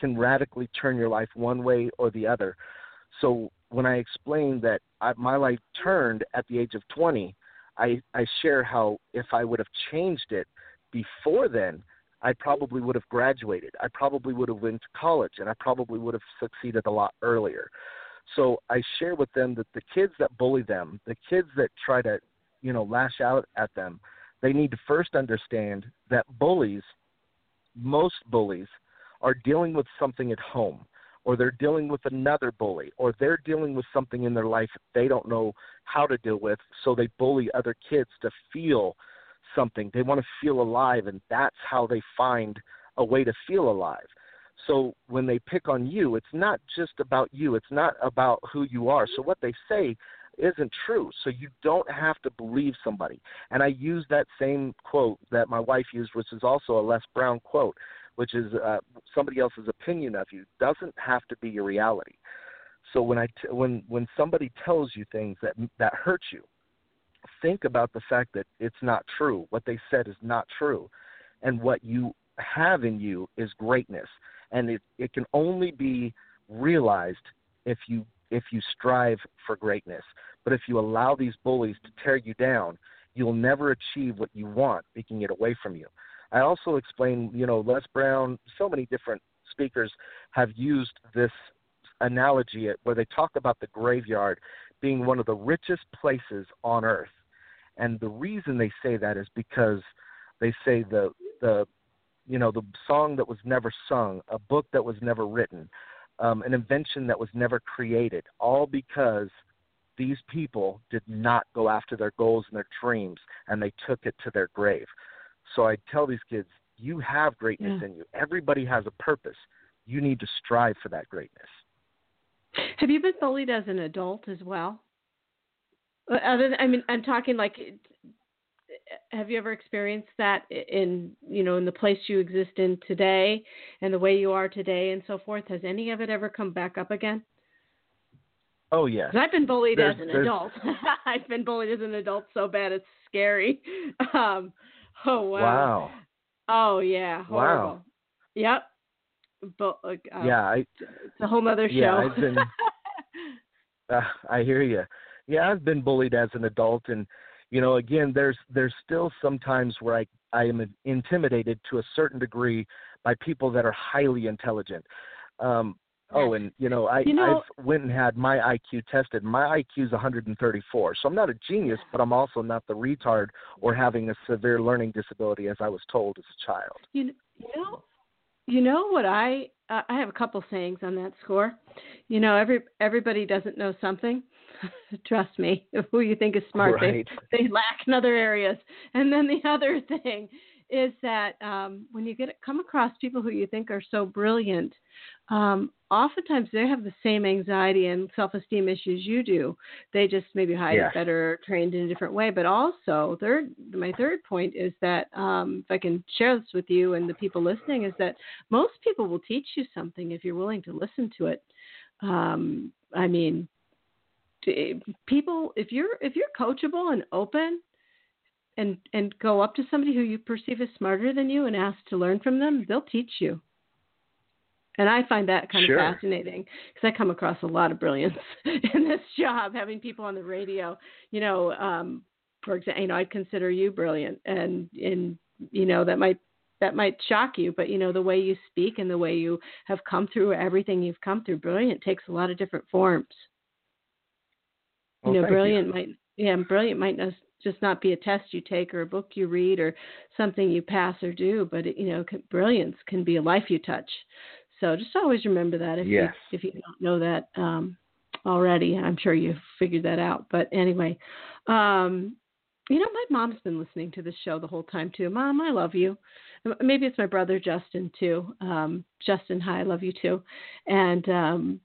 S3: can radically turn your life one way or the other. So when I explain that I, my life turned at the age of 20, I, I share how if I would have changed it before then, I probably would have graduated. I probably would have went to college, and I probably would have succeeded a lot earlier. So I share with them that the kids that bully them, the kids that try to you know lash out at them. They need to first understand that bullies most bullies are dealing with something at home or they're dealing with another bully or they're dealing with something in their life they don't know how to deal with so they bully other kids to feel something. They want to feel alive and that's how they find a way to feel alive. So when they pick on you it's not just about you it's not about who you are. So what they say isn't true. So you don't have to believe somebody. And I use that same quote that my wife used, which is also a Les Brown quote, which is uh, somebody else's opinion of you doesn't have to be your reality. So when I t- when when somebody tells you things that that hurt you, think about the fact that it's not true. What they said is not true, and what you have in you is greatness, and it it can only be realized if you if you strive for greatness. But if you allow these bullies to tear you down, you'll never achieve what you want, taking it away from you. I also explain, you know, Les Brown, so many different speakers have used this analogy where they talk about the graveyard being one of the richest places on earth. And the reason they say that is because they say the the you know the song that was never sung, a book that was never written, um, an invention that was never created, all because these people did not go after their goals and their dreams and they took it to their grave. So I tell these kids, you have greatness yeah. in you. Everybody has a purpose. You need to strive for that greatness.
S2: Have you been bullied as an adult as well? Uh, other I mean, I'm talking like have you ever experienced that in you know in the place you exist in today and the way you are today and so forth? Has any of it ever come back up again?
S3: Oh yes.
S2: I've been bullied there's, as an adult. [LAUGHS] I've been bullied as an adult so bad it's scary. [LAUGHS] Um oh wow.
S3: Wow.
S2: Oh yeah. Horrible.
S3: Wow
S2: yep but uh,
S3: yeah I,
S2: it's a whole other show.
S3: Yeah i've been uh, [LAUGHS] i hear you yeah i've been bullied as an adult and you know again there's there's still sometimes where i i am intimidated to a certain degree by people that are highly intelligent um oh and you know i
S2: you know,
S3: i've went and had my iq tested my iq is 134 so i'm not a genius but i'm also not the retard or having a severe learning disability as i was told as a child
S2: you know, you know you know what I uh, I have a couple sayings on that score. You know, every everybody doesn't know something. [LAUGHS] Trust me, [LAUGHS] who you think is smart,
S3: right.
S2: they [LAUGHS] they lack in other areas. And then the other thing is that um, when you get come across people who you think are so brilliant, um, oftentimes they have the same anxiety and self-esteem issues you do. They just maybe hide
S3: yes.
S2: it better, trained in a different way. But also, third, my third point is that um, if I can share this with you and the people listening, is that most people will teach you something if you're willing to listen to it. Um, I mean, people, if you're if you're coachable and open and and go up to somebody who you perceive as smarter than you and ask to learn from them, they'll teach you. And I find that kind
S3: sure.
S2: of fascinating because I come across a lot of brilliance [LAUGHS] in this job, having people on the radio. You know, um, for example, you know, I'd consider you brilliant, and and you know that might that might shock you, but you know the way you speak and the way you have come through everything you've come through, brilliant takes a lot of different forms.
S3: Well,
S2: you know, brilliant
S3: you.
S2: might yeah, brilliant might not, just not be a test you take or a book you read or something you pass or do, but it, you know, brilliance can be a life you touch. So just always remember that if
S3: yes.
S2: you if you don't know that um, already, I'm sure you've figured that out. But anyway, um, you know, my mom's been listening to this show the whole time too. Mom, I love you. Maybe it's my brother Justin too. Um, Justin, hi, I love you too. And um,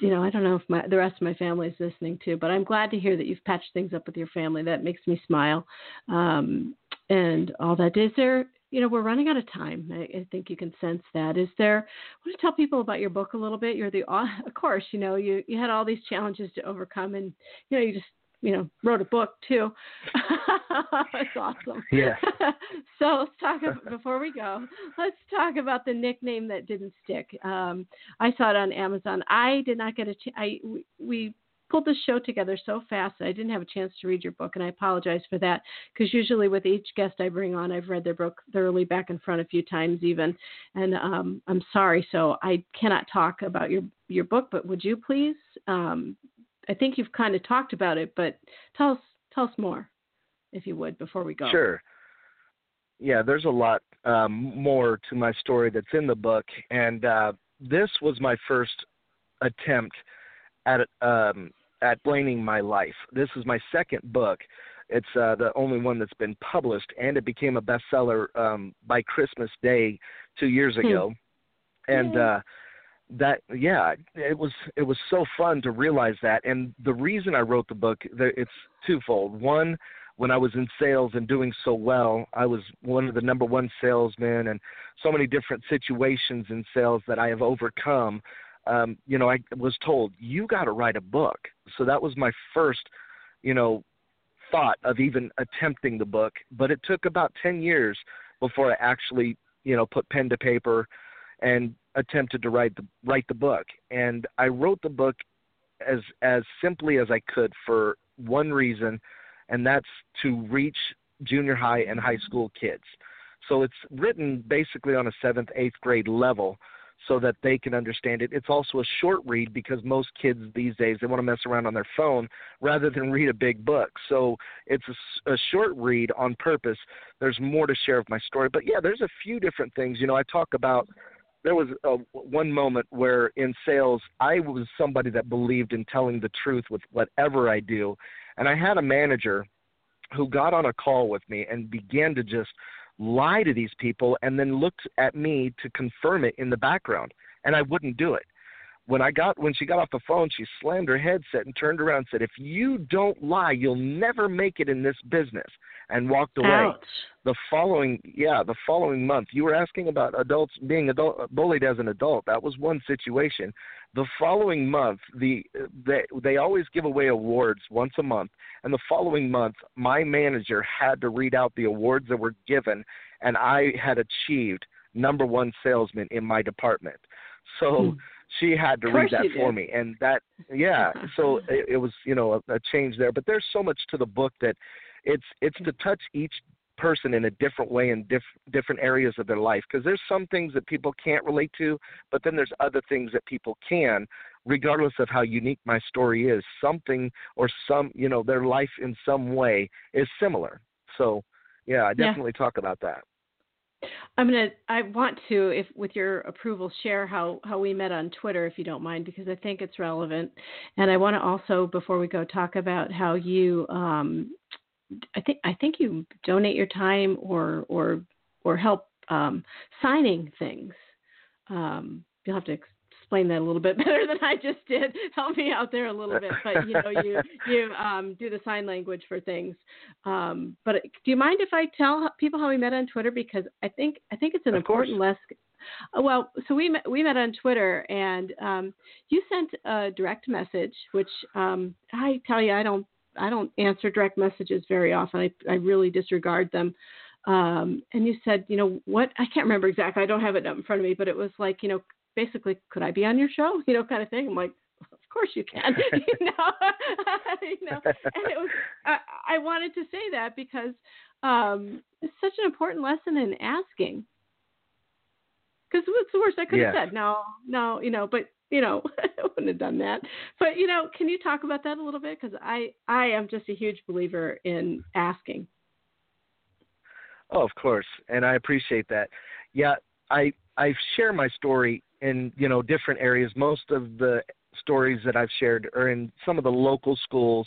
S2: you know, I don't know if my the rest of my family is listening too, but I'm glad to hear that you've patched things up with your family. That makes me smile, um, and all that. Is there, you know, we're running out of time. I, I think you can sense that. Is there? I want to tell people about your book a little bit. You're the, [LAUGHS] of course, you know, you you had all these challenges to overcome, and you know, you just you know, wrote a book too. [LAUGHS] That's awesome.
S3: Yeah. [LAUGHS]
S2: so let's talk about, before we go. Let's talk about the nickname that didn't stick. Um, I saw it on Amazon. I did not get a. Ch- I we, we pulled the show together so fast that I didn't have a chance to read your book, and I apologize for that. Because usually with each guest I bring on, I've read their book thoroughly back and front a few times even, and um, I'm sorry. So I cannot talk about your your book, but would you please um, I think you've kind of talked about it, but tell us tell us more, if you would, before we go.
S3: Sure. Yeah, there's a lot um, more to my story that's in the book, and uh, this was my first attempt at um, at explaining my life. This is my second book. It's uh, the only one that's been published, and it became a bestseller um, by Christmas Day two years
S2: hmm.
S3: ago. Hmm. And uh, that yeah it was it was so fun to realize that. And the reason i wrote the book it's twofold. One when i was in sales and doing so well i was one of the number one salesmen and so many different situations in sales that i have overcome. Um you know i was told you got to write a book. So that was my first you know thought of even attempting the book. But it took about 10 years before i actually you know put pen to paper and attempted to write the write the book. And I wrote the book as as simply as I could for one reason, and that's to reach junior high and high school kids. So it's written basically on a seventh, eighth grade level so that they can understand it. It's also a short read because most kids these days they want to mess around on their phone rather than read a big book. So it's a, a short read on purpose. There's more to share of my story, but yeah, there's a few different things. You know, I talk about there was a, one moment where in sales I was somebody that believed in telling the truth with whatever I do, and I had a manager who got on a call with me and began to just lie to these people and then looked at me to confirm it in the background. And I wouldn't do it when I got when she got off the phone, she slammed her headset and turned around and said, "If you don't lie, you'll never make it in this business," and walked away.
S2: Ouch.
S3: The following, yeah, the following month, you were asking about adults being adult, bullied as an adult. That was one situation. The following month, the they they always give away awards once a month, and the following month, my manager had to read out the awards that were given, and I had achieved number one salesman in my department. So. Hmm she had to read that for me and that yeah [LAUGHS] so it, it was you know a, a change there but there's so much to the book that it's it's to touch each person in a different way in diff, different areas of their life because there's some things that people can't relate to but then there's other things that people can regardless of how unique my story is. Something or some you know their life in some way is similar. So yeah i definitely yeah. talk about that
S2: I'm gonna. I want to, if with your approval, share how how we met on Twitter, if you don't mind, because I think it's relevant. And I want to also, before we go, talk about how you. Um, I think I think you donate your time or or or help um, signing things. Um, you'll have to that a little bit [LAUGHS] better than I just did. Help me out there a little bit. But you know, you [LAUGHS] you um, do the sign language for things. Um, but do you mind if I tell people how we met on Twitter? Because I think I think it's an
S3: of
S2: important lesson. Uh, well, so we met, we met on Twitter, and um, you sent a direct message, which um, I tell you, I don't I don't answer direct messages very often. I I really disregard them. Um, and you said, you know, what I can't remember exactly. I don't have it up in front of me, but it was like, you know, basically, could I be on your show? [LAUGHS] You know, kind of thing. I'm like, of course you can. [LAUGHS] you know, [LAUGHS] you know. And it was. I, I wanted to say that because um, it's such an important lesson in asking. Because what's the worst I could have said? No, no, you know. But you know, I wouldn't have done that. But you know, can you talk about that a little bit? Because I, I am just a huge believer in asking.
S3: Oh, of course, and I appreciate that. Yeah, I I share my story in you know different areas. Most of the stories that I've shared are in some of the local schools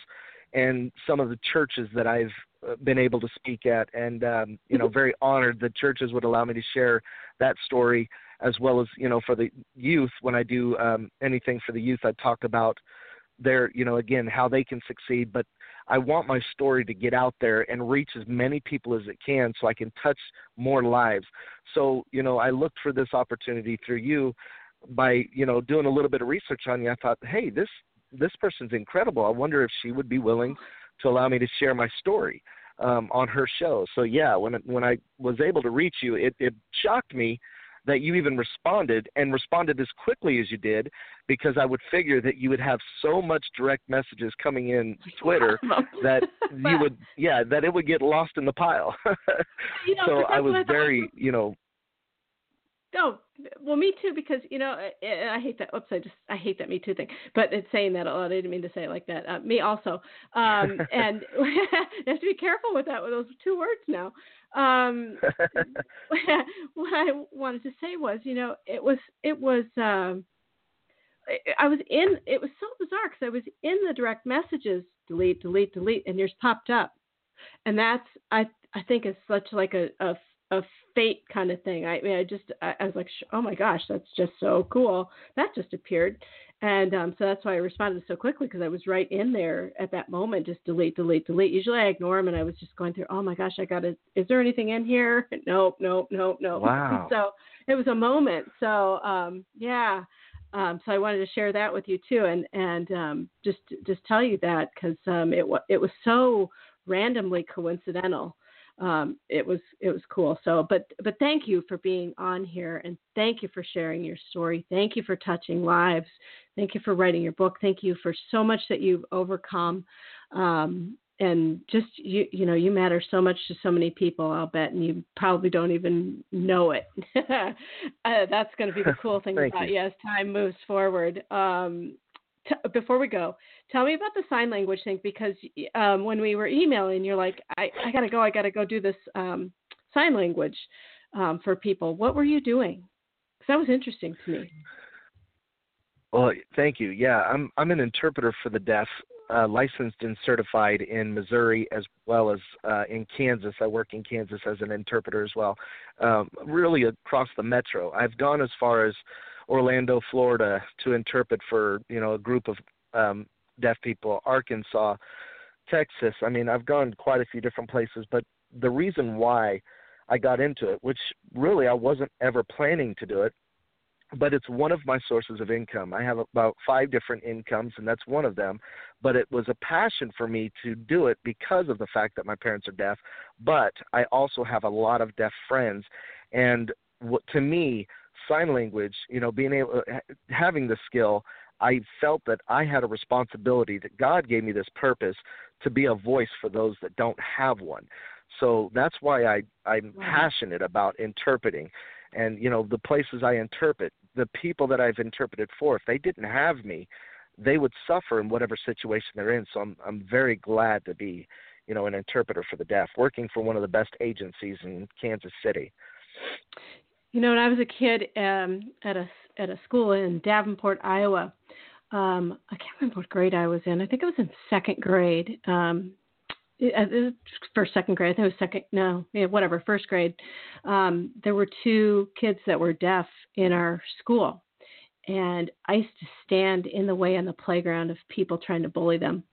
S3: and some of the churches that I've uh, been able to speak at, and um, you know, very honored that churches would allow me to share that story as well as you know for the youth when I do um, anything for the youth. I talk about their you know again how they can succeed, but I want my story to get out there and reach as many people as it can so I can touch more lives. So, you know, I looked for this opportunity through you by, you know, doing a little bit of research on you. I thought, hey, this this person's incredible. I wonder if she would be willing to allow me to share my story um, on her show. So yeah, when when I was able to reach you, it, it shocked me that you even responded and responded as quickly as you did because I would figure that you would have so much direct messages coming in [LAUGHS] Twitter [LAUGHS] that [LAUGHS] you would yeah that it would get lost in the pile.
S2: you know,
S3: so I was very you know.
S2: No, well, me too, because you know, I, I hate that. Oops, I just I hate that Me Too thing. But it's saying that a lot. I didn't mean to say it like that. Uh, me also, um, and you have to be careful with that with those two words now. Um, [LAUGHS] [LAUGHS] what I wanted to say was, you know, it was it was. Um, I was in. It was so bizarre because I was in the direct messages, delete, delete, delete, and yours popped up, and that's I I think is such like a, a a fate kind of thing. I, I mean, I just I, I was like, oh my gosh, that's just so cool. That just appeared, and um, so that's why I responded so quickly because I was right in there at that moment. Just delete, delete, delete. Usually I ignore them, and I was just going through. Oh my gosh, I got to. Is there anything in here? [LAUGHS] Nope, nope, nope, nope. [LAUGHS]
S3: Wow.
S2: so it was a moment. So um, yeah. Um, so I wanted to share that with you too, and and um, just just tell you that because um, it it was so randomly coincidental um, it was it was cool. So, but but thank you for being on here, and thank you for sharing your story. Thank you for touching lives. Thank you for writing your book. Thank you for so much that you've overcome. Um, and just you you know you matter so much to so many people i'll bet and you probably don't even know it [LAUGHS] uh, that's going to be the [LAUGHS] cool thing about you. as time moves forward um, t- before we go, tell me about the sign language thing because um, when we were emailing, you're like, I, I gotta go, I gotta go do this um, sign language um, for people. What were you doing? Because that was interesting to me.
S3: Well, thank you. Yeah, I'm I'm an interpreter for the deaf, uh, licensed and certified in Missouri as well as uh, in Kansas. I work in Kansas as an interpreter as well. Um, really across the metro. I've gone as far as Orlando, Florida, to interpret for you know a group of um, deaf people. Arkansas, Texas. I mean, I've gone quite a few different places, but the reason why I got into it, which really I wasn't ever planning to do it, but it's one of my sources of income. I have about five different incomes, and that's one of them. But it was a passion for me to do it because of the fact that my parents are deaf. But I also have a lot of deaf friends, and to me, sign language, you know, being able uh, having the skill, I felt that I had a responsibility that God gave me this purpose to be a voice for those that don't have one. So that's why I I'm wow. passionate about interpreting and you know the places I interpret, the people that I've interpreted for, if they didn't have me, they would suffer in whatever situation they're in. So I'm I'm very glad to be, you know, an interpreter for the deaf, working for one of the best agencies in Kansas City.
S2: You know, when I was a kid um, at a at a school in Davenport, Iowa, um, I can't remember what grade I was in. I think it was in second grade. Um, it, first, second grade. I think it was second. No, yeah, whatever. First grade. Um, there were two kids that were deaf in our school, and I used to stand in the way on the playground of people trying to bully them.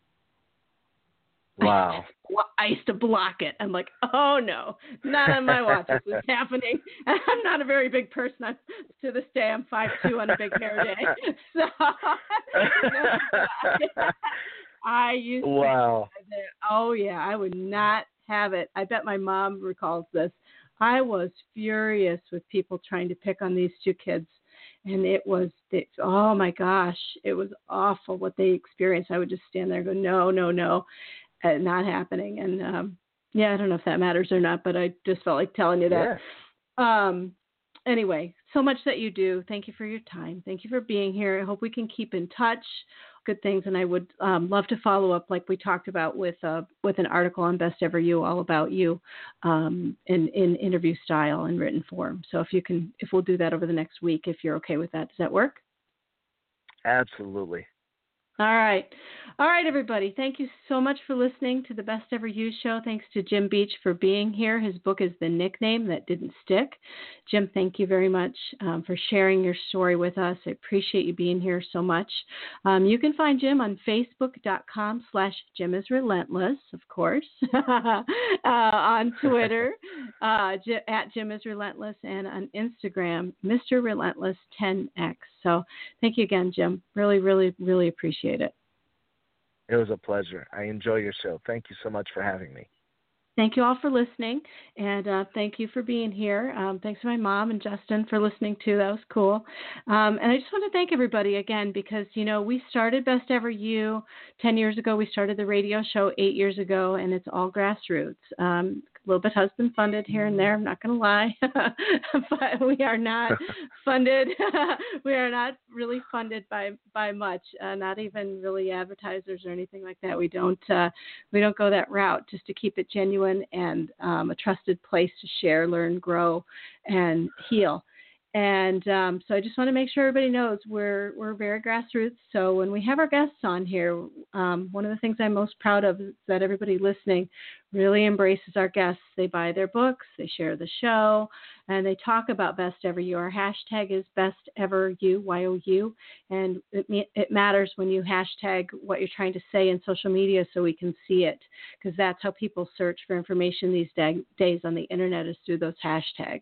S3: Wow. [LAUGHS]
S2: I used to block it. I'm like, oh no, not on my watch. This is [LAUGHS] happening. And [LAUGHS] I'm not a very big person. I'm, to this day, I'm five two on a big hair day. So I used
S3: wow.
S2: to. Oh yeah, I would not have it. I bet my mom recalls this. I was furious with people trying to pick on these two kids and it was it, oh my gosh it was awful what they experienced i would just stand there and go no no no not happening. And um, yeah, I don't know if that matters or not, but I just felt like telling you that. Yeah. Um, anyway, so much that you do. Thank you for your time. Thank you for being here. I hope we can keep in touch. Good things, and I would um, love to follow up, like we talked about, with uh, with an article on Best Ever You, all about you, um, in in interview style and written form. So if you can, if we'll do that over the next week, if you're okay with that, does that work?
S3: Absolutely.
S2: All right. All right, everybody. Thank you so much for listening to the Best Ever You show. Thanks to Jim Beach for being here. His book is The Nickname That Didn't Stick. Jim, thank you very much um, for sharing your story with us. I appreciate you being here so much. Um, you can find Jim on Facebook.com slash Jim is Relentless, of course, [LAUGHS] uh, on Twitter [LAUGHS] uh, at Jim is Relentless, and on Instagram, Mr. Relentless 10X. So thank you again, Jim. Really, really, really appreciate it.
S3: It was a pleasure. I enjoy your show. Thank you so much for having me.
S2: Thank you all for listening, and uh, thank you for being here. Um, thanks to my mom and Justin for listening too. That was cool. Um, and I just want to thank everybody again because you know we started Best Ever You ten years ago. We started the radio show eight years ago, and it's all grassroots. Um, little bit husband funded here and there. I'm not going to lie, [LAUGHS] but we are not [LAUGHS] funded. [LAUGHS] we are not really funded by by much. Uh, not even really advertisers or anything like that. We don't uh, we don't go that route. Just to keep it genuine and um, a trusted place to share, learn, grow, and heal. And um, so I just want to make sure everybody knows we're we're very grassroots. So when we have our guests on here, um, one of the things I'm most proud of is that everybody listening really embraces our guests. They buy their books, they share the show, and they talk about Best Ever You. Our hashtag is Best Ever You, Y O U, and it, it matters when you hashtag what you're trying to say in social media so we can see it, because that's how people search for information these day, days on the internet is through those hashtags.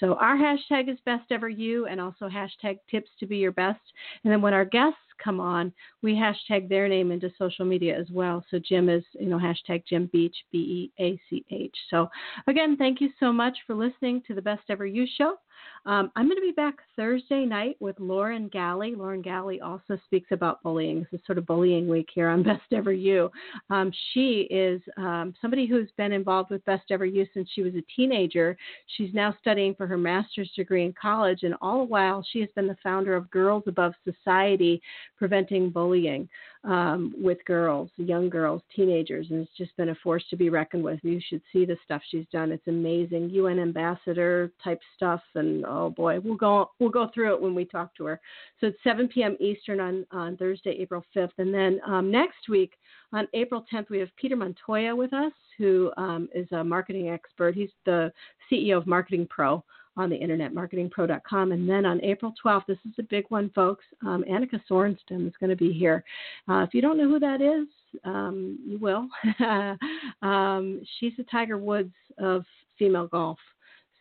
S2: So our hashtag is Best Ever You, and also hashtag Tips to Be Your Best. And then when our guests come on, we hashtag their name into social media as well. So Jim is, you know, hashtag Jim Beach, B E A C H. So again, thank you so much for listening to the Best Ever You show. Um, I'm going to be back Thursday night with Lauren Galley. Lauren Galley also speaks about bullying. This is sort of bullying week here on [LAUGHS] Best Ever You. Um, she is um, somebody who's been involved with Best Ever You since she was a teenager. She's now studying for her master's degree in college, and all the while, she has been the founder of Girls Above Society, preventing bullying um, with girls, young girls, teenagers, and it's just been a force to be reckoned with. You should see the stuff she's done. It's amazing. UN ambassador type stuff, and oh boy, we'll go we'll go through it when we talk to her. So it's 7 p.m. Eastern on on Thursday, April 5th, and then um, next week on April 10th we have Peter Montoya with us, who um, is a marketing expert. He's the CEO of Marketing Pro on the internet, marketingpro.com. And then on April 12th, this is a big one, folks. Um, Annika Sorenstam is going to be here. Uh, if you don't know who that is, um, you will. [LAUGHS] um, she's the Tiger Woods of female golf.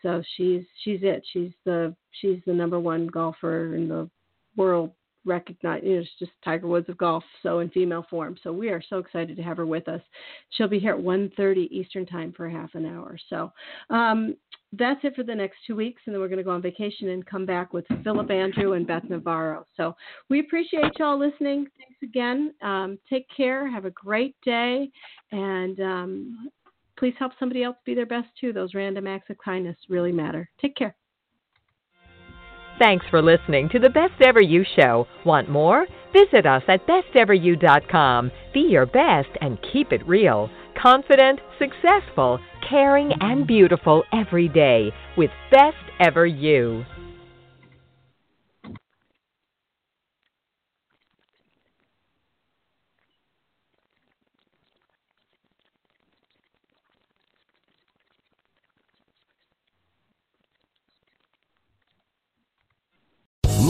S2: So she's she's it. She's the she's the number one golfer in the world recognized. You know, it's just Tiger Woods of golf, so in female form. So we are so excited to have her with us. She'll be here at 1:30 Eastern Time for half an hour. So um, that's it for the next two weeks, and then we're going to go on vacation and come back with Philip Andrew and Beth Navarro. So we appreciate y'all listening. Thanks again. Um, take care. Have a great day, and um, please help somebody else be their best too. Those random acts of kindness really matter. Take care.
S1: Thanks for listening to the Best Ever You Show. Want more? Visit us at besteveryou.com. Be your best and keep it real. Confident, successful, caring and beautiful every day with Best Ever You.